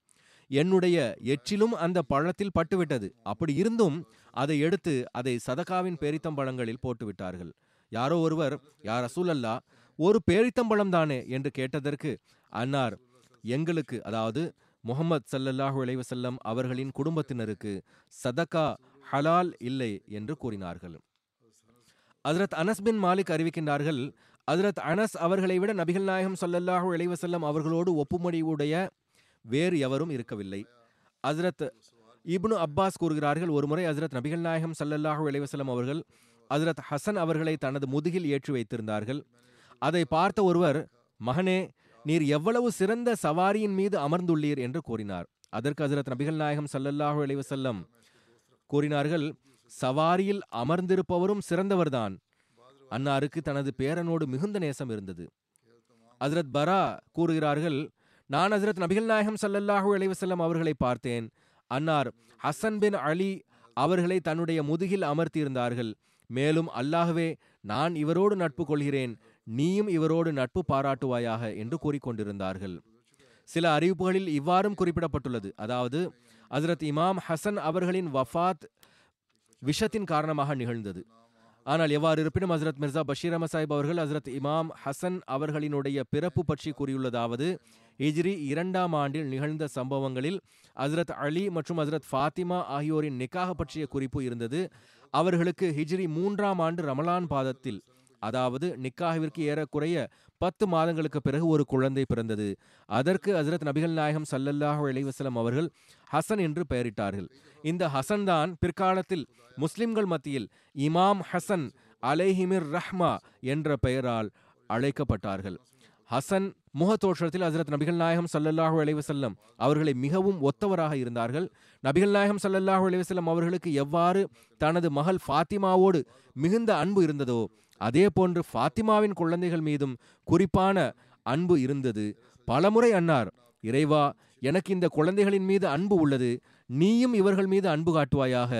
என்னுடைய எச்சிலும் அந்த பழத்தில் பட்டுவிட்டது அப்படி இருந்தும் அதை எடுத்து அதை சதகாவின் பேரித்தம்பழங்களில் போட்டுவிட்டார்கள். யாரோ ஒருவர் யார் ரசூலல்லா ஒரு பேரித்தம்பழம் தானே? என்று கேட்டதற்கு அன்னார் எங்களுக்கு அதாவது முகமது சல்லல்லாஹு செல்லம் அவர்களின் குடும்பத்தினருக்கு சதகா ஹலால் இல்லை என்று கூறினார்கள். அஜரத் அனஸ் பின் மாலிக் அறிவிக்கின்றார்கள் அஜரத் அனஸ் அவர்களை விட நபிகள் நாயகம் ஸல்லல்லாஹு அலைஹி அவர்களோடு ஒப்புமொழியுடைய வேறு எவரும் இருக்கவில்லை. அஜரத் இப்னு அப்பாஸ் கூறுகிறார்கள் ஒருமுறை ஹஜரத் நபிகள் நாயகம் சல்லல்லாஹு இளைவசலம் அவர்கள் ஹஜரத் ஹசன் அவர்களை தனது முதுகில் ஏற்றி வைத்திருந்தார்கள். அதை பார்த்த ஒருவர் மகனே நீர் எவ்வளவு சிறந்த சவாரியின் மீது அமர்ந்துள்ளீர் என்று கூறினார். அதற்கு ஹஜரத் நபிகள் நாயகம் சல்லல்லாஹு இளைவசல்லம் கூறினார்கள் சவாரியில் அமர்ந்திருப்பவரும் சிறந்தவர்தான். அன்னாருக்கு தனது பேரனோடு மிகுந்த நேசம் இருந்தது. ஹஜரத் பரா கூறுகிறார்கள் நான் ஹஜரத் நபிகள் நாயகம் ஸல்லல்லாஹு இளைவசல்லம் அவர்களை பார்த்தேன். அன்னார் ஹசன் பின் அலி அவர்களை தன்னுடைய முதுகில் அமர்த்தியிருந்தார்கள். மேலும் அல்லாஹ்வே நான் இவரோடு நட்பு கொள்கிறேன் நீயும் இவரோடு நட்பு பாராட்டுவாயாக என்று கூறிக்கொண்டிருந்தார்கள். சில அறிவிப்புகளில் இவ்வாறும் குறிப்பிடப்பட்டுள்ளது. அதாவது அசரத் இமாம் ஹசன் அவர்களின் வஃத் விஷத்தின் காரணமாக நிகழ்ந்தது. ஆனால் எவ்வாறு இருப்பினும் ஹசரத் மிர்சா பஷீர் அஹமத் சாஹிப் அவர்கள் ஹசரத் இமாம் ஹசன் அவர்களினுடைய பிறப்பு பற்றி கூறியுள்ளதாவது ஹிஜ்ரி இரண்டாம் ஆண்டில் நிகழ்ந்த சம்பவங்களில் ஹசரத் அலி மற்றும் ஹசரத் ஃபாத்திமா ஆகியோரின் நிக்காக பற்றிய குறிப்பு இருந்தது. அவர்களுக்கு ஹிஜ்ரி மூன்றாம் ஆண்டு ரமலான் பாதத்தில் அதாவது நிக்காகவிற்கு ஏறக்குறைய பத்து மாதங்களுக்கு பிறகு ஒரு குழந்தை பிறந்தது. அதற்கு ஹசரத் நபிகள் நாயகம் சல்லல்லாஹு இளைவசலம் அவர்கள் ஹசன் என்று பெயரிட்டார்கள். இந்த ஹசன் தான் பிற்காலத்தில் முஸ்லிம்கள் மத்தியில் இமாம் ஹசன் அலைஹிமிர் ரஹ்மா என்ற பெயரால் அழைக்கப்பட்டார்கள். ஹசன் முகத்தோற்றத்தில் ஹசரத் நபிகள் நாயகம் சல்லல்லாஹூ அலைவசல்லம் அவர்களை மிகவும் ஒத்தவராக இருந்தார்கள். நபிகள் நாயகம் சல்லல்லாஹூ அலைவசல்லம் அவர்களுக்கு எவ்வாறு தனது மகள் ஃபாத்திமாவோடு மிகுந்த அன்பு இருந்ததோ அதே போன்று ஃபாத்திமாவின் குழந்தைகள் மீதும் குறிப்பான அன்பு இருந்தது. பலமுறை அன்னார் இறைவா எனக்கு இந்த குழந்தைகளின் மீது அன்பு உள்ளது. நீயும் இவர்கள் மீது அன்பு காட்டுவாயாக.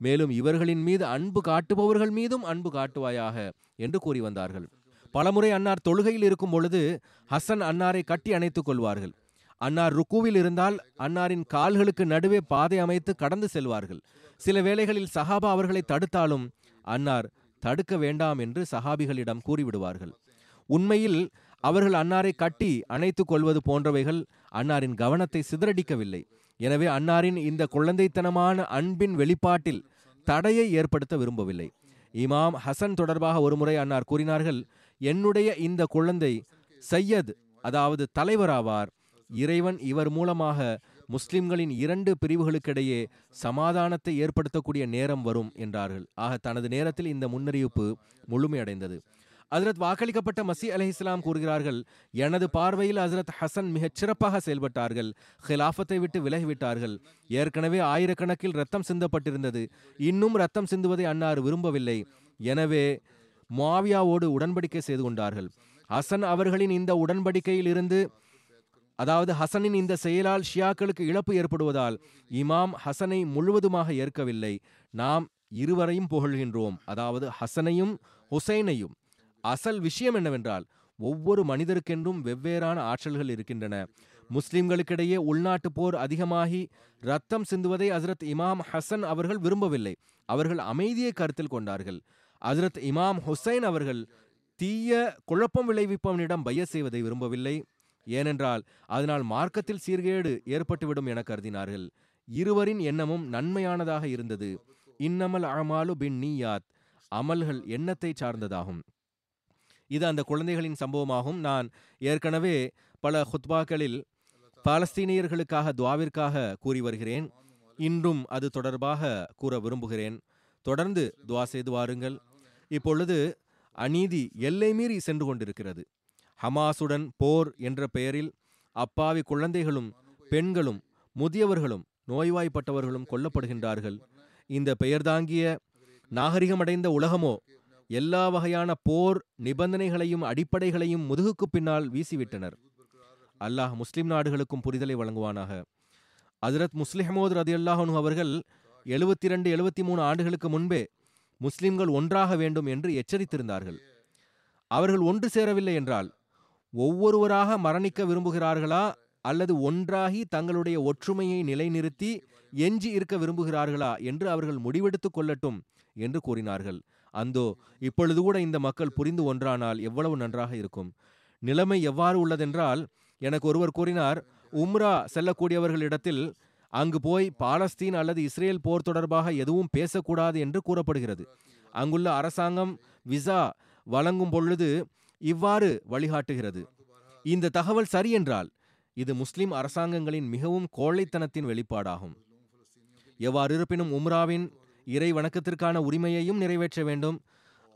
மேலும் இவர்களின் மீது அன்பு காட்டுபவர்கள் மீதும் அன்பு காட்டுவாயாக என்று கூறி வந்தார்கள். பலமுறை அன்னார் தொழுகையில் இருக்கும் பொழுது ஹசன் அன்னாரை கட்டி அணைத்துக் கொள்வார்கள். அன்னார் ருக்குவில் இருந்தால் அன்னாரின் கால்களுக்கு நடுவே பாதை அமைத்து கடந்து செல்வார்கள். சில வேளைகளில் சஹாபா அவர்களை தடுத்தாலும் அன்னார் தடுக்க வேண்டாம் என்று சஹாபிகளிடம் கூறிவிடுவார்கள். உண்மையில் அவர்கள் அன்னாரை கட்டி அணைத்துக் கொள்வது போன்றவைகள் அன்னாரின் கவனத்தை சிதறடிக்கவில்லை. எனவே அன்னாரின் இந்த குழந்தைத்தனமான அன்பின் வெளிப்பாட்டில் தடையை ஏற்படுத்த விரும்பவில்லை. இமாம் ஹசன் தொடர்பாக ஒருமுறை அன்னார் கூறினார்கள் என்னுடைய இந்த குழந்தை சையத் அதாவது தலைவராவார். இறைவன் இவர் மூலமாக முஸ்லிம்களின் இரண்டு பிரிவுகளுக்கிடையே சமாதானத்தை ஏற்படுத்தக்கூடிய நேரம் வரும் என்றார்கள். ஆக தனது நேரத்தில் இந்த முன்னறிவிப்பு முழுமையடைந்தது. ஹசரத் வாக்களிக்கப்பட்ட மசி அலி இஸ்லாம் கூறுகிறார்கள் எனது பார்வையில் ஹசரத் ஹசன் மிகச் சிறப்பாக செயல்பட்டார்கள் ஹிலாஃபத்தை விட்டு விலகிவிட்டார்கள். ஏற்கனவே ஆயிரக்கணக்கில் ரத்தம் சிந்தப்பட்டிருந்தது. இன்னும் ரத்தம் சிந்துவதை அன்னார் விரும்பவில்லை. எனவே மாவியாவோடு உடன்படிக்கை செய்து கொண்டார்கள். ஹசன் அவர்களின் இந்த உடன்படிக்கையில் இருந்து அதாவது ஹசனின் இந்த செயலால் ஷியாக்களுக்கு இழப்பு ஏற்படுவதால் இமாம் ஹசனை முழுவதுமாக ஏற்கவில்லை. நாம் இருவரையும் புகழ்கின்றோம். அதாவது ஹசனையும் ஹுசைனையும். அசல் விஷயம் என்னவென்றால் ஒவ்வொரு மனிதருக்கென்றும் வெவ்வேறான ஆற்றல்கள் இருக்கின்றன. முஸ்லிம்களுக்கிடையே உள்நாட்டு போர் அதிகமாகி ரத்தம் சிந்துவதை ஹசரத் இமாம் ஹசன் அவர்கள் விரும்பவில்லை. அவர்கள் அமைதியை கருத்தில் கொண்டார்கள். அஜரத் இமாம் ஹுசைன் அவர்கள் தீய குழப்பம் விளைவிப்பவனிடம் பைய செய்வதை விரும்பவில்லை. ஏனென்றால் அதனால் மார்க்கத்தில் சீர்கேடு ஏற்பட்டுவிடும் என கருதினார்கள். இருவரின் எண்ணமும் நன்மையானதாக இருந்தது. இன்னமல் அமாலு பின் நீயாத் அமல்கள் எண்ணத்தை சார்ந்ததாகும். இது அந்த குழந்தைகளின் சம்பவமாகும். நான் ஏற்கனவே பல ஹுத்பாக்களில் பாலஸ்தீனியர்களுக்காக துவாவிற்காக கூறி வருகிறேன். இன்றும் அது தொடர்பாக கூற விரும்புகிறேன். தொடர்ந்து துவா செய்து வாருங்கள். இப்பொழுது அநீதி எல்லை மீறி சென்று கொண்டிருக்கிறது. ஹமாசுடன் போர் என்ற பெயரில் அப்பாவி குழந்தைகளும் பெண்களும் முதியவர்களும் நோய்வாய்ப்பட்டவர்களும் கொல்லப்படுகின்றார்கள். இந்த பெயர்தாங்கிய நாகரிகமடைந்த உலகமோ எல்லா வகையான போர் நிபந்தனைகளையும் அடிப்படைகளையும் முதுகுக்கு பின்னால் வீசிவிட்டனர். அல்லாஹ் முஸ்லிம் நாடுகளுக்கும் புரிதலை வழங்குவானாக. அதிரத் முஸ்லிஹமோது ரதி அல்லாஹனு அவர்கள் எழுபத்தி ரெண்டு எழுபத்தி மூணு ஆண்டுகளுக்கு முன்பே முஸ்லிம்கள் ஒன்றாக வேண்டும் என்று எச்சரித்திருந்தார்கள். அவர்கள் ஒன்று சேரவில்லை என்றால் ஒவ்வொருவராக மரணிக்க விரும்புகிறார்களா? அல்லது ஒன்றாகி தங்களுடைய ஒற்றுமையை நிலைநிறுத்தி எஞ்சி இருக்க விரும்புகிறார்களா? என்று அவர்கள் முடிவெடுத்துக் கொள்ளட்டும் என்று கூறினார்கள். அந்தோ இப்பொழுது கூட இந்த மக்கள் புரிந்து ஒன்றானால் எவ்வளவு நன்றாக இருக்கும். நிலைமை எவ்வாறு உள்ளதென்றால் எனக்கு ஒருவர் கூறினார் உம்ரா செல்லக்கூடியவர்களிடத்தில் அங்கு போய் பாலஸ்தீன் அல்லது இஸ்ரேல் போர் தொடர்பாக எதுவும் பேசக்கூடாது என்று கூறப்படுகிறது. அங்குள்ள அரசாங்கம் விசா வழங்கும் பொழுது இவ்வாறு வழிகாட்டுகிறது. இந்த தகவல் சரி என்றால் இது முஸ்லிம் அரசாங்கங்களின் மிகவும் கோழைத்தனத்தின் வெளிப்பாடாகும். எவ்வாறு இருப்பினும் உம்ராவின் இறை வணக்கத்திற்கான உரிமையையும் நிறைவேற்ற வேண்டும்.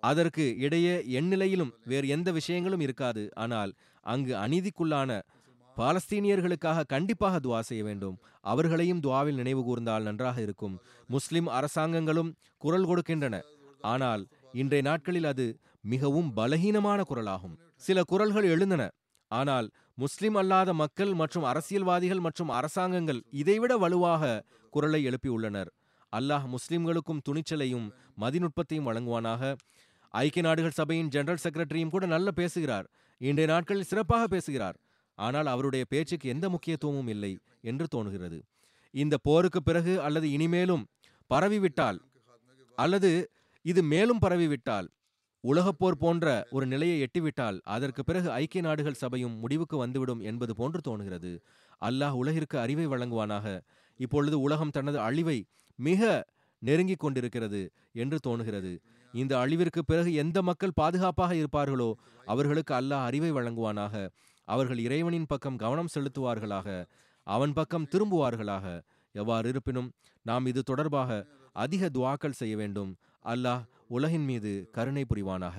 அதற்கு இடையே எண்ணிலையிலும் வேறு எந்த விஷயங்களும் இருக்காது. ஆனால் அங்கு அநீதிக்குள்ளான பாலஸ்தீனியர்களுக்காக கண்டிப்பாக துவா செய்ய வேண்டும். அவர்களையும் துவாவில் நினைவு கூர்ந்தால் நன்றாக இருக்கும். முஸ்லிம் அரசாங்கங்களும் குரல் கொடுக்கின்றன. ஆனால் இன்றைய நாட்களில் அது மிகவும் பலகீனமான குரலாகும். சில குரல்கள் எழுந்தன. ஆனால் முஸ்லிம் அல்லாத மக்கள் மற்றும் அரசியல்வாதிகள் மற்றும் அரசாங்கங்கள் இதைவிட வலுவாக குரலை எழுப்பியுள்ளனர். அல்லாஹ் முஸ்லிம்களுக்கும் துணிச்சலையும் மதிநுட்பத்தையும் வழங்குவானாக. ஐக்கிய நாடுகள் சபையின் ஜெனரல் செக்ரட்டரியும் கூட நல்ல பேசுகிறார். இன்றைய நாட்களில் சிறப்பாக பேசுகிறார். ஆனால் அவருடைய பேச்சுக்கு எந்த முக்கியத்துவமும் இல்லை என்று தோணுகிறது. இந்த போருக்கு பிறகு அல்லது இனிமேலும் பரவிவிட்டால் அல்லது இது மேலும் பரவிவிட்டால் உலகப்போர் போன்ற ஒரு நிலையை எட்டிவிட்டால் அதற்கு பிறகு ஐக்கிய நாடுகள் சபையும் முடிவுக்கு வந்துவிடும் என்பது போன்று தோணுகிறது. அல்லாஹ் உலகிற்கு அறிவை வழங்குவானாக. இப்பொழுது உலகம் தனது அழிவை மிக நெருங்கிக் கொண்டிருக்கிறது என்று தோணுகிறது. இந்த அழிவிற்கு பிறகு எந்த மக்கள் பாதுகாப்பாக இருப்பார்களோ அவர்களுக்கு அல்லாஹ் அறிவை வழங்குவானாக. அவர்கள் இறைவனின் பக்கம் கவனம் செலுத்துவார்களாக அவன் பக்கம் திரும்புவார்களாக. எவ்வாறு இருப்பினும் நாம் இது தொடர்பாக அதிக துவாக்கள் செய்ய வேண்டும். அல்லாஹ் உலகின் மீது கருணை புரிவானாக.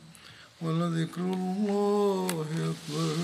ولذكر الله أكبر.